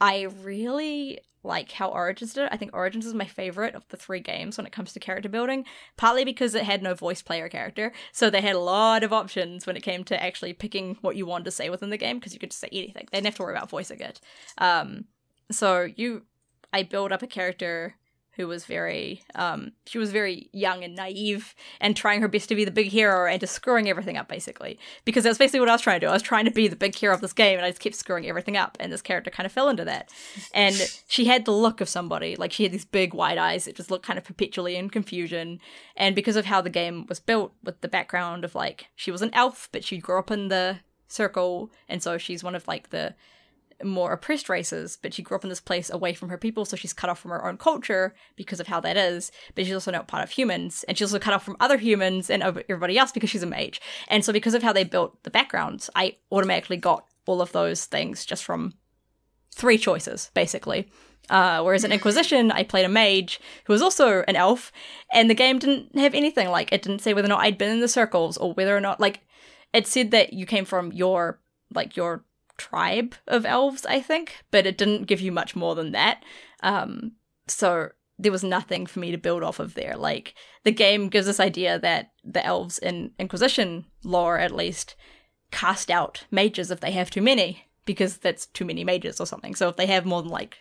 A: i really like how Origins did it. I think Origins is my favorite of the three games when it comes to character building, partly because it had no voice player character. So they had a lot of options when it came to actually picking what you wanted to say within the game because you could just say anything. They didn't have to worry about voicing it. Um, so you, I build up a character who was very, um, she was very young and naive and trying her best to be the big hero and just screwing everything up basically. Because that's basically what I was trying to do. I was trying to be the big hero of this game and I just kept screwing everything up. And this character kind of fell into that. And she had the look of somebody, like she had these big wide eyes that just looked kind of perpetually in confusion. And because of how the game was built with the background of like, she was an elf, but she grew up in the circle. And so she's one of like the more oppressed races, but she grew up in this place away from her people, so she's cut off from her own culture because of how that is. But she's also not part of humans, and she's also cut off from other humans and everybody else because she's a mage. And so, because of how they built the backgrounds, I automatically got all of those things just from three choices, basically. Uh, whereas in Inquisition, I played a mage who was also an elf, and the game didn't have anything like it didn't say whether or not I'd been in the circles or whether or not like it said that you came from your like your tribe of elves, I think, but it didn't give you much more than that. Um, so there was nothing for me to build off of there. Like the game gives this idea that the elves in Inquisition lore, at least, cast out mages if they have too many because that's too many mages or something. So if they have more than like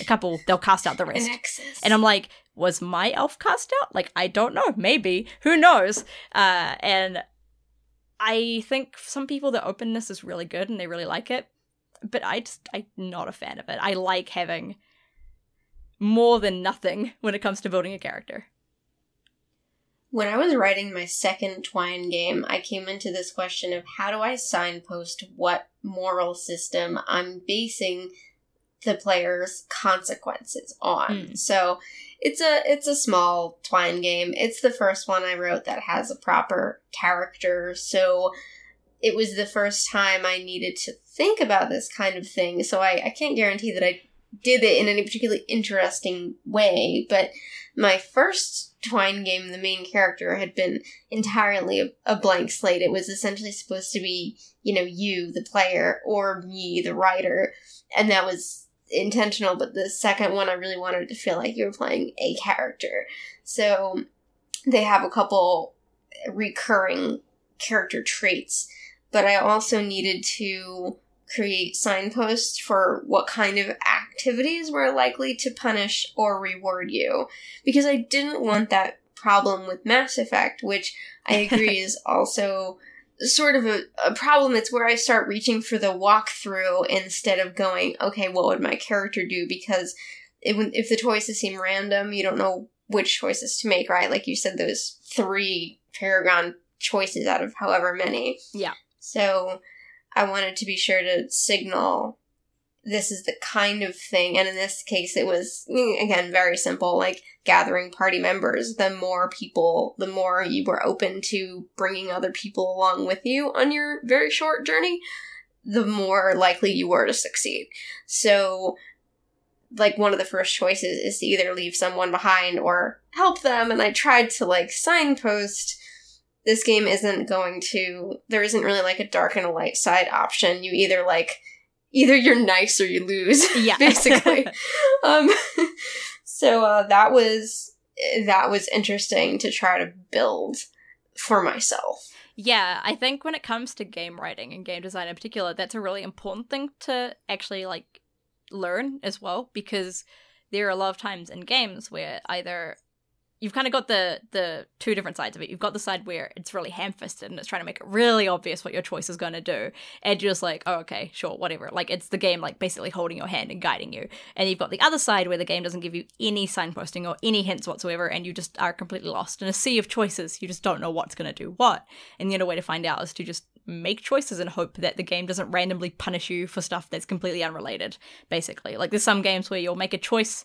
A: a couple, they'll cast out the rest.
B: An.
A: And I'm like, was my elf cast out? Like, I don't know. Maybe. Who knows? Uh, and I think some people the openness is really good and they really like it. But I just I'm not a fan of it. I like having more than nothing when it comes to building a character.
B: When I was writing my second Twine game, I came into this question of how do I signpost what moral system I'm basing the player's consequences on.
A: Mm.
B: So it's a it's a small Twine game. It's the first one I wrote that has a proper character. So it was the first time I needed to think about this kind of thing. So I, I can't guarantee that I did it in any particularly interesting way, but my first Twine game, the main character had been entirely a, a blank slate. It was essentially supposed to be, you know, you, the player, or me, the writer, and that was intentional. But the second one, I really wanted to feel like you were playing a character. So they have a couple recurring character traits, but I also needed to create signposts for what kind of activities were likely to punish or reward you because I didn't want that problem with Mass Effect, which I agree is also sort of a, a problem. It's where I start reaching for the walkthrough instead of going, okay, what would my character do? Because it, if the choices seem random, you don't know which choices to make, right? Like you said, those three Paragon choices out of however many.
A: Yeah.
B: So I wanted to be sure to signal this is the kind of thing, and in this case, it was again very simple, like gathering party members. The more people, the more you were open to bringing other people along with you on your very short journey, the more likely you were to succeed. So, like one of the first choices is to either leave someone behind or help them, and I tried to like signpost this game isn't going to there isn't really like a dark and a light side option you either like either you're nice or you lose
A: Yeah.
B: basically um so uh that was that was interesting to try to build for myself
A: Yeah, I think when it comes to game writing and game design in particular, that's a really important thing to actually like learn as well because there are a lot of times in games where either you've kind of got the the two different sides of it. You've got the side where it's really ham-fisted and it's trying to make it really obvious what your choice is going to do, and you're just like, oh, okay, sure, whatever. Like it's the game like basically holding your hand and guiding you. And you've got the other side where the game doesn't give you any signposting or any hints whatsoever, and you just are completely lost in a sea of choices. You just don't know what's going to do what. And the only way to find out is to just make choices and hope that the game doesn't randomly punish you for stuff that's completely unrelated. Basically, like there's some games where you'll make a choice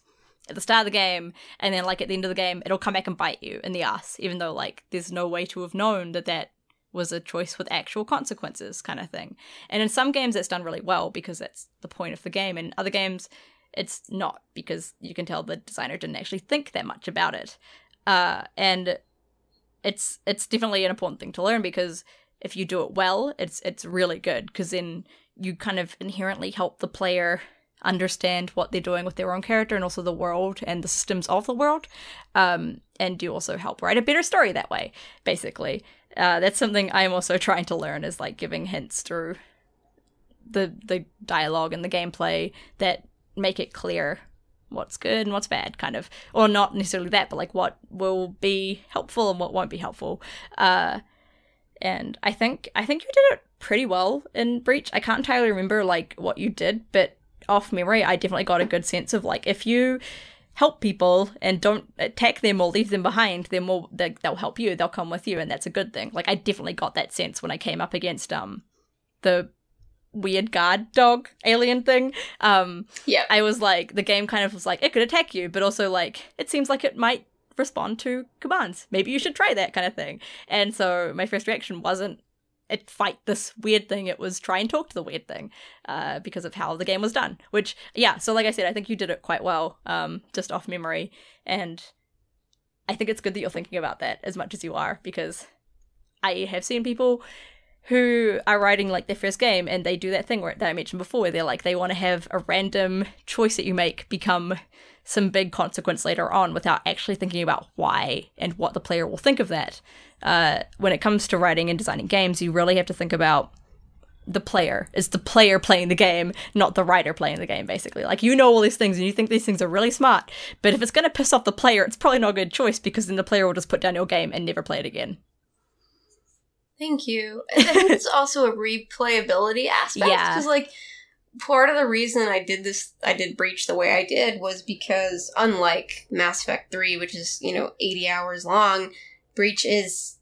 A: at the start of the game and then like at the end of the game it'll come back and bite you in the ass even though like there's no way to have known that that was a choice with actual consequences kind of thing. And in some games it's done really well because that's the point of the game. In other games it's not because you can tell the designer didn't actually think that much about it. Uh, and it's it's definitely an important thing to learn because if you do it well it's it's really good because then you kind of inherently help the player understand what they're doing with their own character and also the world and the systems of the world. Um, and you also help write a better story that way, basically. Uh, that's something I'm also trying to learn is like giving hints through the the dialogue and the gameplay that make it clear what's good and what's bad, kind of, or not necessarily that, but like what will be helpful and what won't be helpful. Uh, and I think I think you did it pretty well in Breach. I can't entirely remember like what you did, but off memory, I definitely got a good sense of like if you help people and don't attack them or leave them behind, then more they, they'll help you. They'll come with you, and that's a good thing. Like I definitely got that sense when I came up against um the weird guard dog alien thing. Um,
B: yeah
A: I was like the game kind of was like it could attack you, but also like it seems like it might respond to commands. Maybe you should try that kind of thing. And so my first reaction wasn't it fight this weird thing. It was try and talk to the weird thing, uh, because of how the game was done. Which, yeah. So, like I said, I think you did it quite well, um, just off memory, and I think it's good that you're thinking about that as much as you are, because I have seen people who are writing like their first game and they do that thing where that I mentioned before, where they're like they want to have a random choice that you make become some big consequence later on without actually thinking about why and what the player will think of that. Uh, when it comes to writing and designing games, you really have to think about the player. Is the player playing the game, not the writer playing the game, basically. Like, you know all these things and you think these things are really smart, but if it's going to piss off the player, it's probably not a good choice because then the player will just put down your game and never play it again.
B: Thank you. It's also a replayability aspect
A: Yeah.
B: because, like, part of the reason I did this, I did Breach the way I did, was because unlike Mass Effect Three, which is you know eighty hours long, Breach is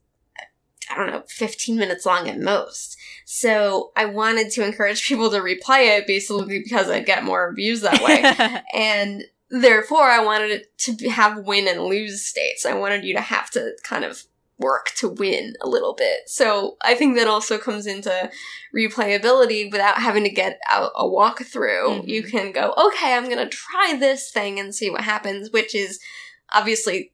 B: I don't know fifteen minutes long at most. So I wanted to encourage people to replay it, basically because I'd get more reviews that way and therefore I wanted it to have win and lose states. I wanted you to have to kind of work to win a little bit. So I think that also comes into replayability without having to get out a walkthrough.
A: Mhm.
B: You can go, okay, I'm gonna try this thing and see what happens, which is obviously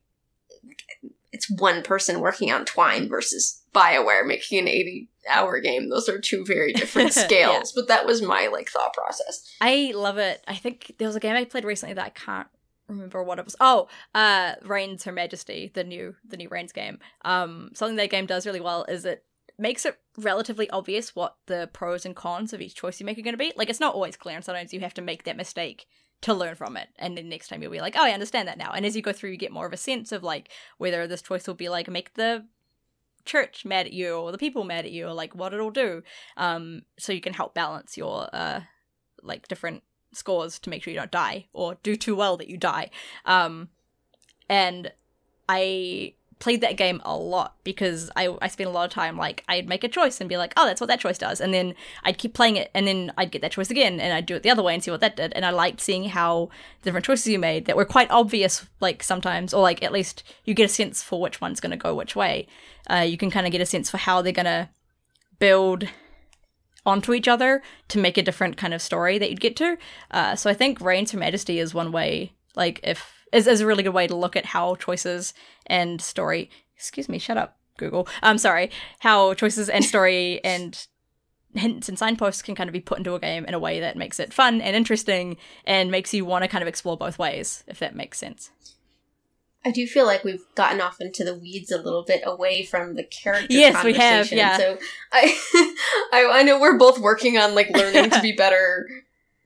B: it's one person working on Twine versus BioWare making an 80 hour game. Those are two very different
A: Yeah.
B: scales, but that was my like thought process.
A: I love it. I think there was a game I played recently that I can't remember what it was. Oh, uh Reigns Her Majesty, the new the new Reigns game. Um something that game does really well is it makes it relatively obvious what the pros and cons of each choice you make are going to be. Like it's not always clear and sometimes you have to make that mistake to learn from it and then next time you'll be like, "Oh, I understand that now." And as you go through you get more of a sense of like whether this choice will be like make the church mad at you or the people mad at you or like what it'll do. Um so you can help balance your uh like different scores to make sure you don't die or do too well that you die. Um, and I played that game a lot because I, I spent a lot of time like I'd make a choice and be like, oh, that's what that choice does, and then I'd keep playing it, and then I'd get that choice again, and I'd do it the other way and see what that did, and I liked seeing how the different choices you made that were quite obvious, like sometimes, or like at least you get a sense for which one's going to go which way. Uh, you can kind of get a sense for how they're going to build onto each other to make a different kind of story that you'd get to. Uh, so I think Reigns Her Majesty is one way, like if is, is a really good way to look at how choices and story. Excuse me, shut up, Google. I'm sorry. How choices and story and hints and signposts can kind of be put into a game in a way that makes it fun and interesting and makes you want to kind of explore both ways, if that makes sense.
E: I do feel like we've gotten off into the weeds a little bit away from the character.
A: Yes, we have. Yeah.
B: So I, I, I know we're both working on like learning to be better,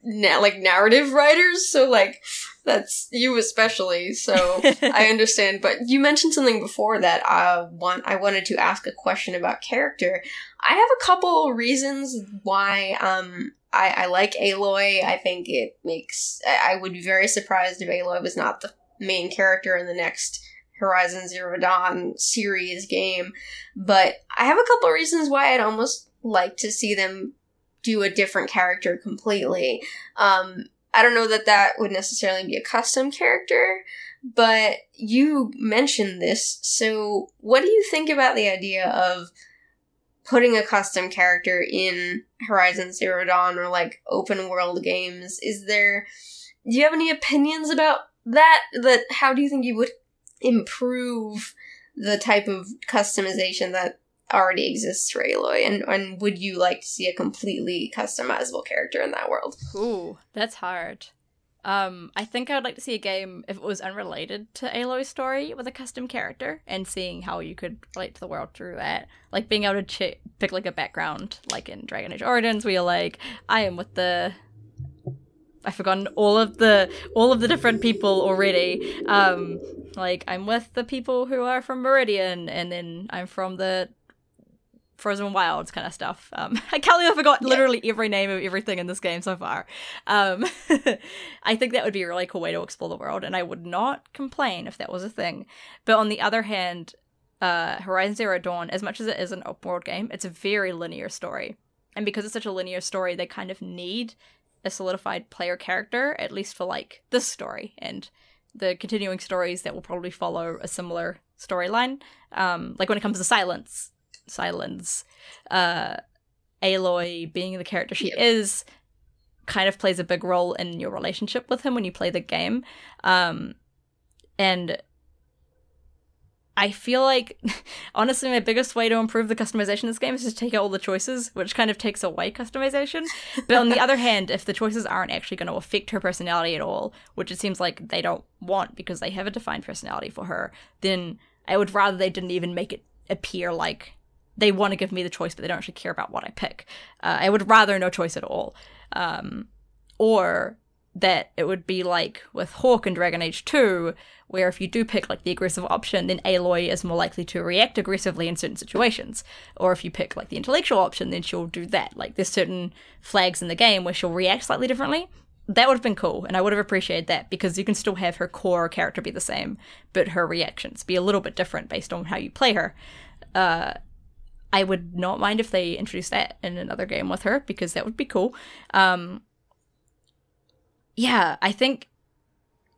B: na- like narrative writers. So like that's you especially. So I understand. But you mentioned something before that I want. I wanted to ask a question about character. I have a couple reasons why um I, I like Aloy. I think it makes. I, I would be very surprised if Aloy was not the main character in the next Horizon Zero Dawn series game. But I have a couple reasons why I'd almost like to see them do a different character completely. Um, I don't know that that would necessarily be a custom character, but you mentioned this. So, what do you think about the idea of putting a custom character in Horizon Zero Dawn or like open world games? Is there do you have any opinions about that that how do you think you would improve the type of customization that already exists for Aloy and and would you like to see a completely customizable character in that world?
A: Ooh, that's hard. Um, I think I would like to see a game if it was unrelated to Aloy's story with a custom character and seeing how you could relate to the world through that. Like being able to ch- pick like a background, like in Dragon Age Origins, where you're like, I am with the I've forgotten all of the all of the different people already. Um, like I'm with the people who are from Meridian, and then I'm from the Frozen Wilds kind of stuff. Um, I can't believe I forgot yeah. literally every name of everything in this game so far. Um, I think that would be a really cool way to explore the world, and I would not complain if that was a thing. But on the other hand, uh, Horizon Zero Dawn, as much as it is an open world game, it's a very linear story. And because it's such a linear story, they kind of need a solidified player character, at least for like this story and the continuing stories that will probably follow a similar storyline. Um, like when it comes to Sylens, Sylens, uh, Aloy being the character she yep. is, kind of plays a big role in your relationship with him when you play the game. Um, and I feel like, honestly, my biggest way to improve the customization of this game is to take out all the choices, which kind of takes away customization. But on the other hand, if the choices aren't actually going to affect her personality at all, which it seems like they don't want because they have a defined personality for her, then I would rather they didn't even make it appear like they want to give me the choice, but they don't actually care about what I pick. Uh, I would rather no choice at all. Um, or that it would be like with Hawke in Dragon Age 2, where if you do pick like the aggressive option, then Aloy is more likely to react aggressively in certain situations. Or if you pick like the intellectual option, then she'll do that. Like there's certain flags in the game where she'll react slightly differently. That would have been cool, and I would have appreciated that because you can still have her core character be the same, but her reactions be a little bit different based on how you play her. Uh, I would not mind if they introduced that in another game with her because that would be cool. Um, yeah, I think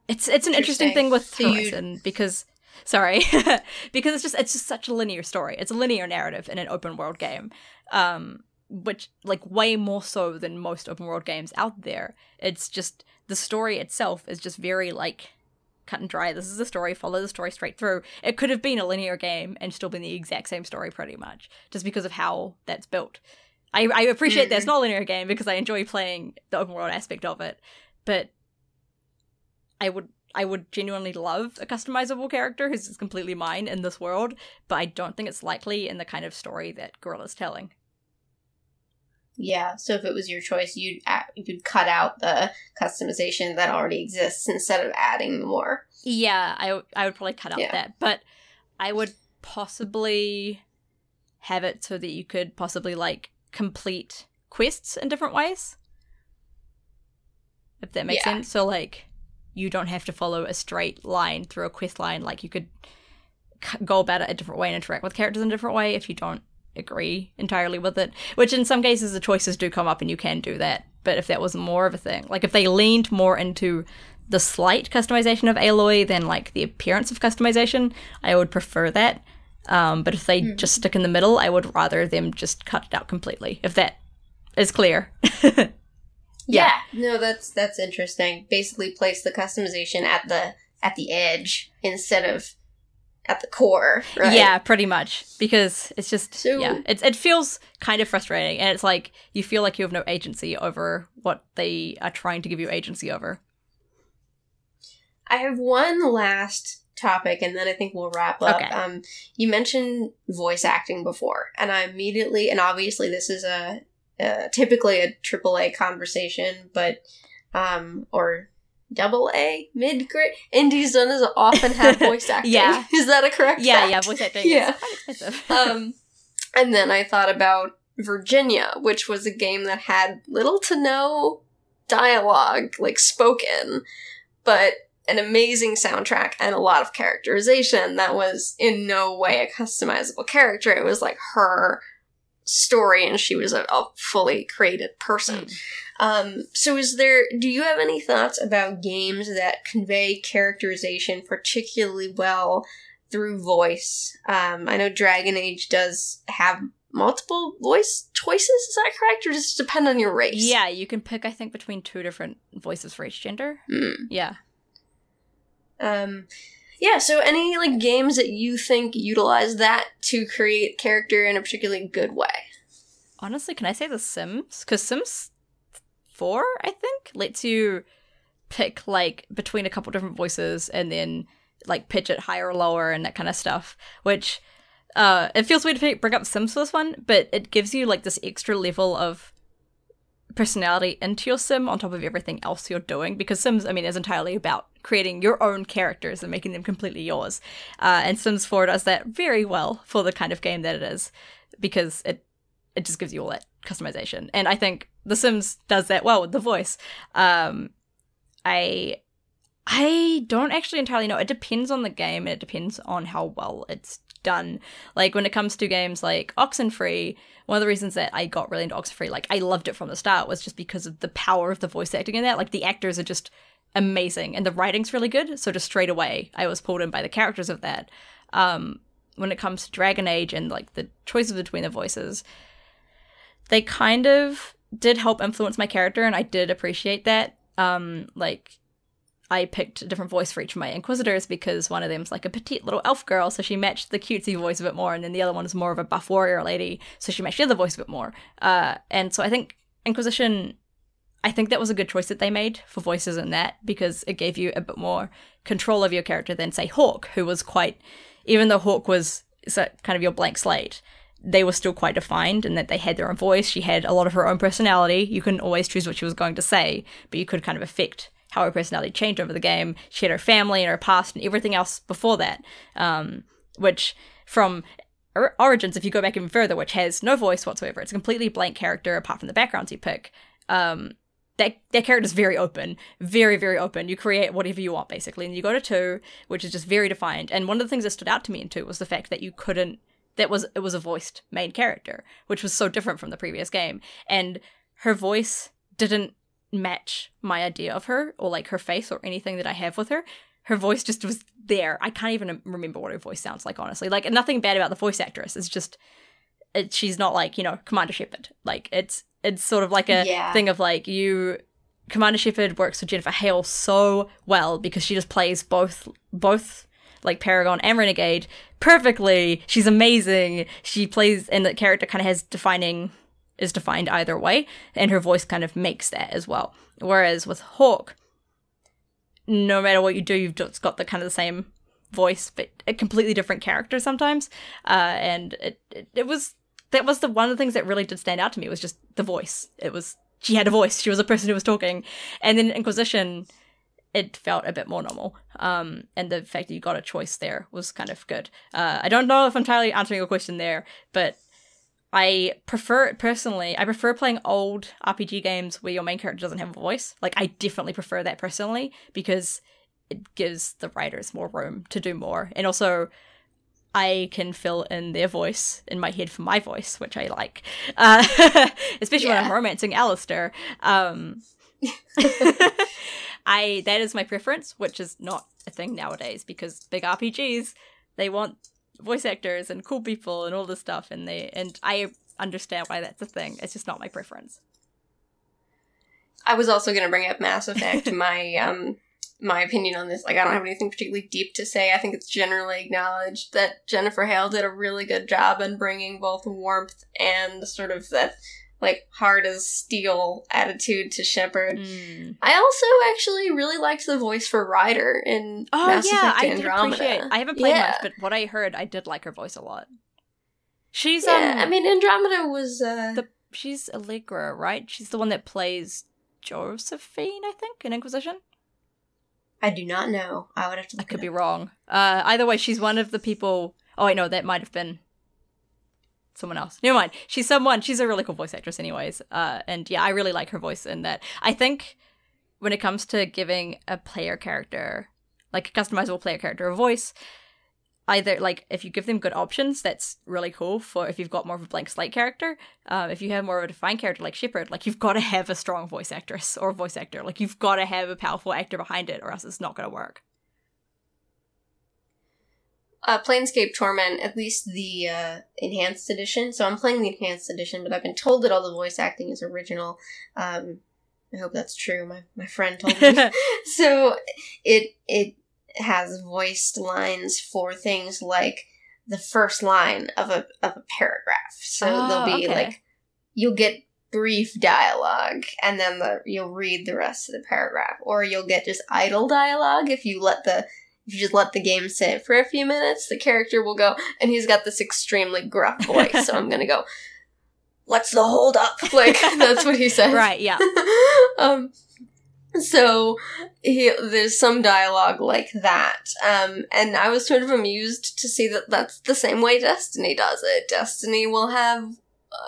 A: it's it's an interesting, interesting thing with so Horizon you... because sorry because it's just it's just such a linear story. It's a linear narrative in an open world game. Um which like way more so than most open world games out there. It's just the story itself is just very like cut and dry. This is a story, follow the story straight through. It could have been a linear game and still been the exact same story pretty much, just because of how that's built. I, I appreciate mm-hmm. that's not a linear game because I enjoy playing the open world aspect of it, but I would I would genuinely love a customizable character who's completely mine in this world, but I don't think it's likely in the kind of story that Guerrilla's telling.
E: Yeah, so if it was your choice, you'd you'd cut out the customization that already exists instead of adding more.
A: Yeah, I I would probably cut out yeah. that, but I would possibly have it so that you could possibly like complete quests in different ways. If that makes yeah. sense. So like you don't have to follow a straight line through a quest line like you could go about it a different way and interact with characters in a different way if you don't agree entirely with it. Which in some cases the choices do come up and you can do that. But if that was more of a thing, like if they leaned more into the slight customization of Aloy than like the appearance of customization, I would prefer that. Um, but if they just stick in the middle, I would rather them just cut it out completely. If that is clear.
B: Yeah. No, that's that's interesting. Basically place the customization at the at the edge instead of at the core, right?
A: Yeah, pretty much. Because it's just
B: So-
A: yeah, it it feels kind of frustrating, and it's like you feel like you have no agency over what they are trying to give you agency over.
B: I have one last topic and then I think we'll wrap up.
A: Okay.
B: Um you mentioned voice acting before and I immediately and obviously this is a, uh typically a triple A conversation, but um or double A, mid grade. Indies don't as often have voice acting.
A: Yeah.
B: Is that a correct
A: Yeah,
B: fact?
A: yeah, voice acting
B: Yeah.
A: is quite expensive.
B: um, and then I thought about Virginia, which was a game that had little to no dialogue, like spoken, but an amazing soundtrack and a lot of characterization that was in no way a customizable character. It was like her story, and she was a, a fully created person.
A: Mm.
B: Um, so is there, do you have any thoughts about games that convey characterization particularly well through voice? Um, I know Dragon Age does have multiple voice choices, is that correct? Or does it depend on your race?
A: Yeah, you can pick I think between two different voices for each gender.
B: Hmm.
A: Yeah.
B: Um, yeah, so any like games that you think utilize that to create character in a particularly good way?
A: Honestly, can I say The Sims? Because Sims 4, I think, lets you pick like between a couple different voices and then like pitch it higher or lower and that kind of stuff. Which uh, it feels weird to bring up Sims for this one, but it gives you like this extra level of personality into your sim on top of everything else you're doing because sims i mean is entirely about creating your own characters and making them completely yours. Uh, and sims 4 does that very well for the kind of game that it is because it it just gives you all that customization. And i think the sims does that well with the voice. Um i i don't actually entirely know. It depends on the game and it depends on how well it's done. Like when it comes to games like oxenfree one of the reasons that I got really into Oxenfree, like I loved it from the start, was just because of the power of the voice acting in that. Like the actors are just amazing, and the writing's really good. So just straight away, I was pulled in by the characters of that. Um, when it comes to Dragon Age and like the choices between the voices, they kind of did help influence my character, and I did appreciate that. Um, like I picked a different voice for each of my Inquisitors because one of them's like a petite little elf girl, so she matched the cutesy voice a bit more, and then the other one is more of a buff warrior lady, so she matched the other voice a bit more. Uh, and so I think Inquisition, I think that was a good choice that they made for voices in that because it gave you a bit more control of your character than say Hawke, who was quite, even though Hawke was kind of your blank slate. They were still quite defined in that they had their own voice. She had a lot of her own personality. You couldn't always choose what she was going to say, but you could kind of affect how her personality changed over the game. She had her family and her past and everything else before that, um, which from Origins, if you go back even further, which has no voice whatsoever, it's a completely blank character apart from the backgrounds you pick. Um, that that character is very open, very very open. You create whatever you want basically, and you go to two, which is just very defined. And one of the things that stood out to me in two was the fact that you couldn't. That was it was a voiced main character, which was so different from the previous game, and her voice didn't match my idea of her or like her face or anything that I have with her. Her voice just was there. I can't even remember what her voice sounds like, honestly. Like nothing bad about the voice actress. It's just it, she's not like you know Commander Shepard. Like it's it's sort of like a
B: Yeah.
A: thing of like you. Commander Shepard works with Jennifer Hale so well because she just plays both both like Paragon and Renegade perfectly. She's amazing. She plays and the character kind of has defining is defined either way, and her voice kind of makes that as well. Whereas with Hawke, no matter what you do, you've just got the kind of the same voice, but a completely different character sometimes. Uh, and it, it it was that was the one of the things that really did stand out to me was just the voice. It was she had a voice. She was a person who was talking, and then Inquisition. It felt a bit more normal, um, and the fact that you got a choice there was kind of good. Uh, I don't know if I'm entirely answering your question there, but I prefer it personally. I prefer playing old RPG games where your main character doesn't have a voice. Like I definitely prefer that personally because it gives the writers more room to do more. And also I can fill in their voice in my head for my voice, which I like, uh, especially when I'm romancing Alistair. Um, I that is my preference, which is not a thing nowadays because big RPGs they want voice actors and cool people and all this stuff, and they and I understand why that's a thing. It's just not my preference.
B: I was also going to bring up Mass Effect. my um my opinion on this, like I don't have anything particularly deep to say. I think it's generally acknowledged that Jennifer Hale did a really good job in bringing both warmth and sort of that like hard as steel attitude to Shepard.
A: Mm.
B: I also actually really liked the voice for Ryder in
A: Oh
B: Mass
A: yeah,
B: Effect
A: I did
B: Andromeda.
A: appreciate. I haven't played
B: Yeah.
A: much, but what I heard, I did like her voice a lot. She's
B: yeah,
A: um,
B: I mean Andromeda was uh
A: the she's Allegra, right? She's the one that plays Josephine, I think, in Inquisition.
B: I do not know. I would have to
A: I could be wrong. Uh, either way, she's one of the people. Oh, I know that might have been someone else. Never mind. She's someone. She's a really cool voice actress, anyways. Uh, and yeah, I really like her voice in that. I think when it comes to giving a player character, like a customizable player character, a voice, either like if you give them good options, that's really cool. For if you've got more of a blank slate character, uh, if you have more of a defined character like Shepard, like you've got to have a strong voice actress or voice actor. Like you've got to have a powerful actor behind it, or else it's not going to work.
B: uh, Planescape Torment, at least the uh, enhanced edition. So I'm playing the enhanced edition, but I've been told that all the voice acting is original. Um, I hope that's true. My my friend told me. so it it has voiced lines for things like the first line of a of a paragraph. So
A: Oh,
B: there'll be
A: okay.
B: like you'll get brief dialogue and then the you'll read the rest of the paragraph or you'll get just idle dialogue if you let the if you just let the game sit for a few minutes the character will go and he's got this extremely gruff voice so i'm gonna go what's the hold up like that's what he says
A: right, yeah.
B: um so he, there's some dialogue like that. Um and i was sort of amused to see that that's the same way destiny does it. Destiny will have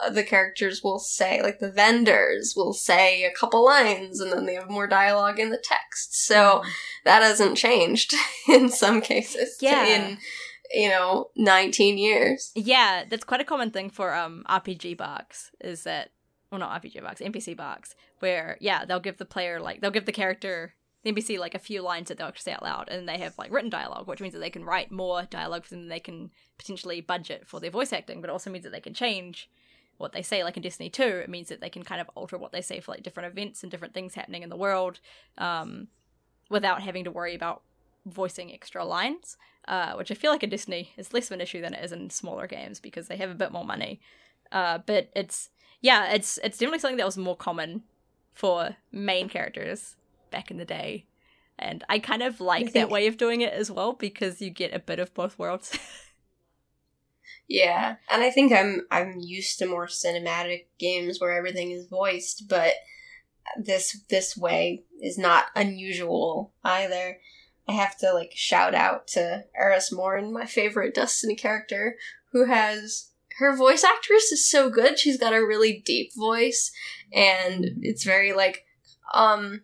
B: uh, the characters will say like the vendors will say a couple lines and then they have more dialogue in the text. So that hasn't changed in some cases
A: Yeah.
B: in you know 19 years.
A: Yeah, that's quite a common thing for um RPG barks is that well not RPG barks, NPC barks, where yeah, they'll give the player like they'll give the character the NPC like a few lines that they'll say out loud and they have like written dialogue, which means that they can write more dialogue for them than they can potentially budget for their voice acting, but it also means that they can change what they say, like in Destiny 2, it means that they can kind of alter what they say for like different events and different things happening in the world, um, without having to worry about voicing extra lines uh, which I feel like in Destiny is less of an issue than it is in smaller games because they have a bit more money. Uh, but it's yeah, it's it's definitely something that was more common for main characters back in the day, and I kind of like that way of doing it as well because you get a bit of both worlds.
B: Yeah, and I think I'm I'm used to more cinematic games where everything is voiced, but this this way is not unusual either. I have to like shout out to Eris Morn, my favorite Destiny character, who has her voice actress is so good. She's got a really deep voice and it's very like um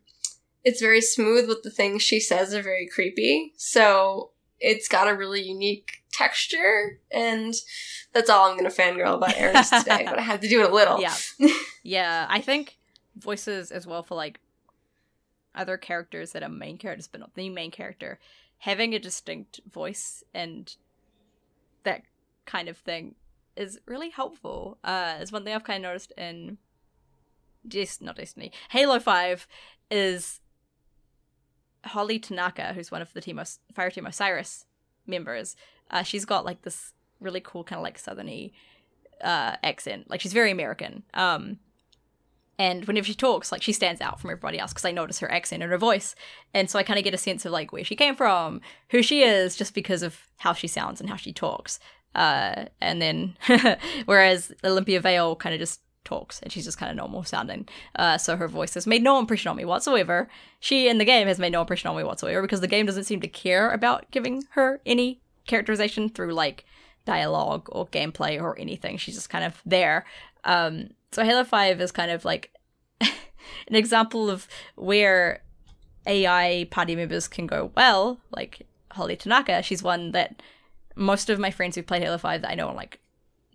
B: it's very smooth but the things she says are very creepy. So it's got a really unique texture and that's all I'm gonna fangirl about Eris today, but I had to do it a little.
A: Yeah. yeah, I think voices as well for like other characters that are main characters but not the main character having a distinct voice and that kind of thing is really helpful. Uh it's one thing i've kind of noticed in just not destiny halo 5 is holly tanaka who's one of the team of fire team osiris members uh she's got like this really cool kind of like southerny uh accent. Like she's very american. Um and whenever she talks like she stands out from everybody else because i notice her accent and her voice. And so i kind of get a sense of like where she came from who she is just because of how she sounds and how she talks uh and then whereas olympia vale kind of just talks and she's just kind of normal sounding. Uh so her voice has made no impression on me whatsoever. She in the game has made no impression on me whatsoever because the game doesn't seem to care about giving her any characterization through like dialogue or gameplay or anything. She's just kind of there. Um so halo 5 is kind of like an example of where ai party members can go well like holly tanaka she's one that most of my friends who've played Halo 5 that I know in like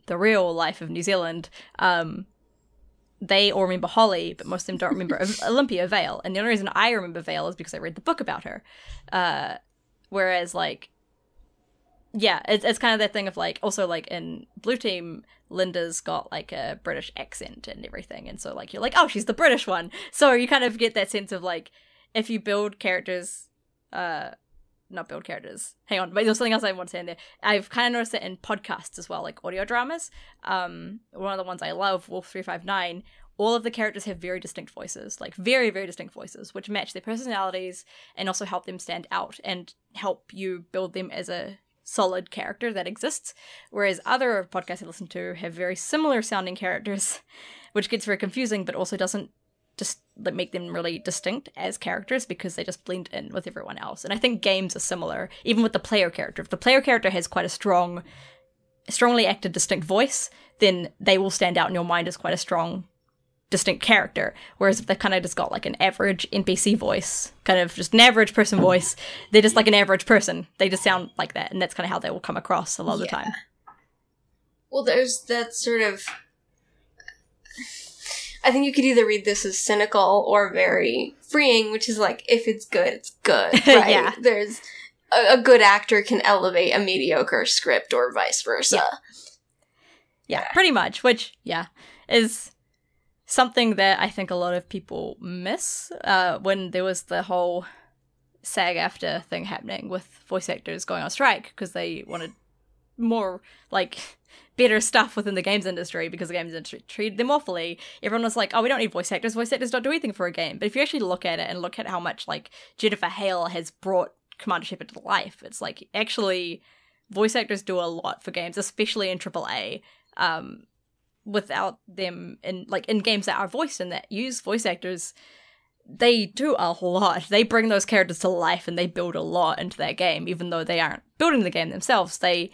A: the real life of New Zealand, um, they all remember Holly, but most of them don't remember Olympia Vale. And the only reason I remember Vale is because I read the book about her. Uh, whereas, like, yeah, it's, it's kind of that thing of like, also like in Blue Team, Linda's got like a British accent and everything. And so, like, you're like, oh, she's the British one. So you kind of get that sense of like, if you build characters, uh, not build characters. Hang on, but there's something else I want to say in there. I've kind of noticed it in podcasts as well, like audio dramas. Um, one of the ones I love, Wolf Three Five Nine. All of the characters have very distinct voices, like very, very distinct voices, which match their personalities and also help them stand out and help you build them as a solid character that exists. Whereas other podcasts I listen to have very similar sounding characters, which gets very confusing, but also doesn't just like make them really distinct as characters because they just blend in with everyone else. And I think games are similar, even with the player character. If the player character has quite a strong, strongly acted, distinct voice, then they will stand out in your mind as quite a strong, distinct character. Whereas if they kind of just got like an average NPC voice, kind of just an average person voice, they're just like an average person. They just sound like that, and that's kind of how they will come across a lot of the time.
B: Well, there's that sort of I think you could either read this as cynical or very freeing, which is like if it's good, it's good. Right?
A: Yeah.
B: There's a, a good actor can elevate a mediocre script or vice versa.
A: Yeah. Yeah, pretty much. Which, yeah, is something that I think a lot of people miss uh, when there was the whole SAG AFTRA thing happening with voice actors going on strike because they wanted more like better stuff within the games industry because the games industry treated them awfully. Everyone was like, "Oh, we don't need voice actors. Voice actors don't do anything for a game." But if you actually look at it and look at how much like Jennifer Hale has brought Commander Shepard to life, it's like actually voice actors do a lot for games, especially in AAA. Um, without them in like in games that are voiced and that use voice actors, they do a lot. They bring those characters to life and they build a lot into that game, even though they aren't building the game themselves. They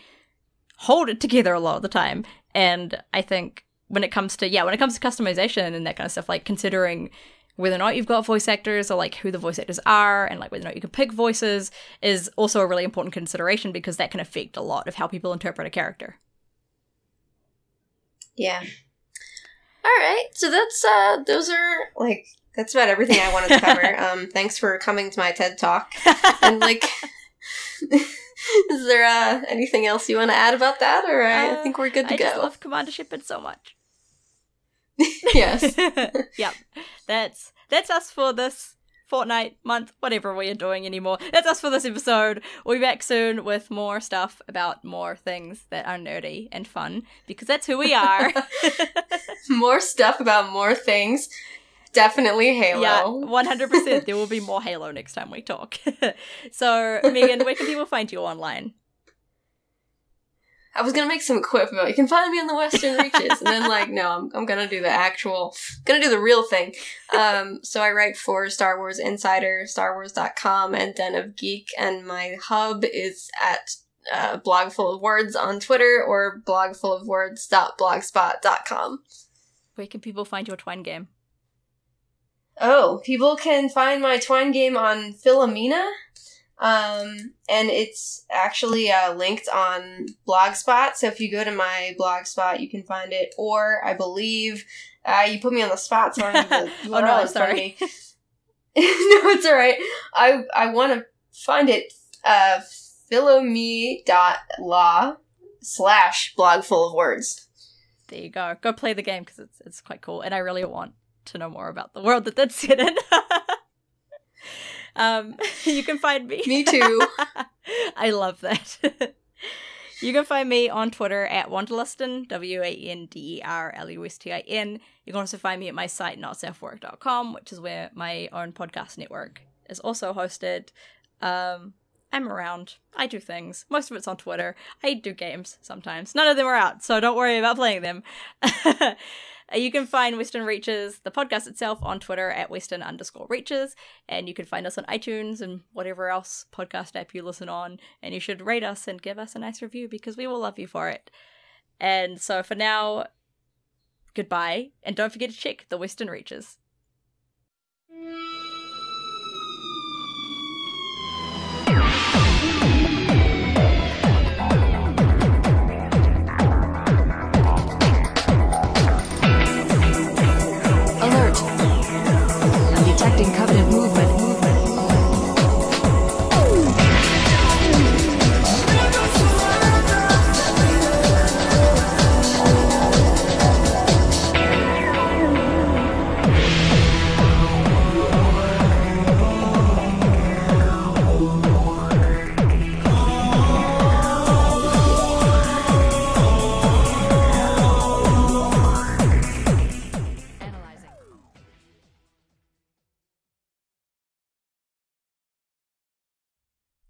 A: hold it together a lot of the time. And I think when it comes to yeah, when it comes to customization and that kind of stuff, like considering whether or not you've got voice actors or like who the voice actors are and like whether or not you can pick voices is also a really important consideration because that can affect a lot of how people interpret a character.
B: Yeah. All right. So that's uh those are like that's about everything I wanted to cover. um thanks for coming to my TED Talk. And like Is there uh, anything else you want to add about that, or uh, I think we're good to
A: I
B: go?
A: I love Commander Shepard so much.
B: yes.
A: yep. That's that's us for this fortnight, month, whatever we are doing anymore. That's us for this episode. We'll be back soon with more stuff about more things that are nerdy and fun because that's who we are.
B: more stuff about more things. Definitely Halo.
A: Yeah, 100%. there will be more Halo next time we talk. so, Megan, where can people find you online?
B: I was gonna make some quip about you can find me on the Western Reaches, and then like, no, I'm I'm gonna do the actual, gonna do the real thing. Um, so I write for Star Wars Insider, StarWars.com, and Den of Geek, and my hub is at uh, Blog Full of Words on Twitter or blogfulofwords.blogspot.com.
A: Where can people find your Twine game?
B: Oh, people can find my Twine game on Philomena. Um, and it's actually uh, linked on Blogspot. So if you go to my Blogspot, you can find it. Or I believe uh, you put me on the spot, so I don't the
A: oh no,
B: of
A: sorry.
B: no, it's all right. I I want to find it. Uh, philome.la slash blog full of words.
A: There you go. Go play the game because it's it's quite cool, and I really want to know more about the world that that's in. um, you can find me.
B: Me too.
A: I love that. you can find me on Twitter at Wanderlustin, W A N D E R L U S T I N. You can also find me at my site, notselfwork.com, which is where my own podcast network is also hosted. Um, I'm around. I do things. Most of it's on Twitter. I do games sometimes. None of them are out, so don't worry about playing them. Uh, You can find Western Reaches, the podcast itself, on Twitter at Western underscore Reaches. And you can find us on iTunes and whatever else podcast app you listen on. And you should rate us and give us a nice review because we will love you for it. And so for now, goodbye. And don't forget to check the Western Reaches.
F: Intersecting covenant movement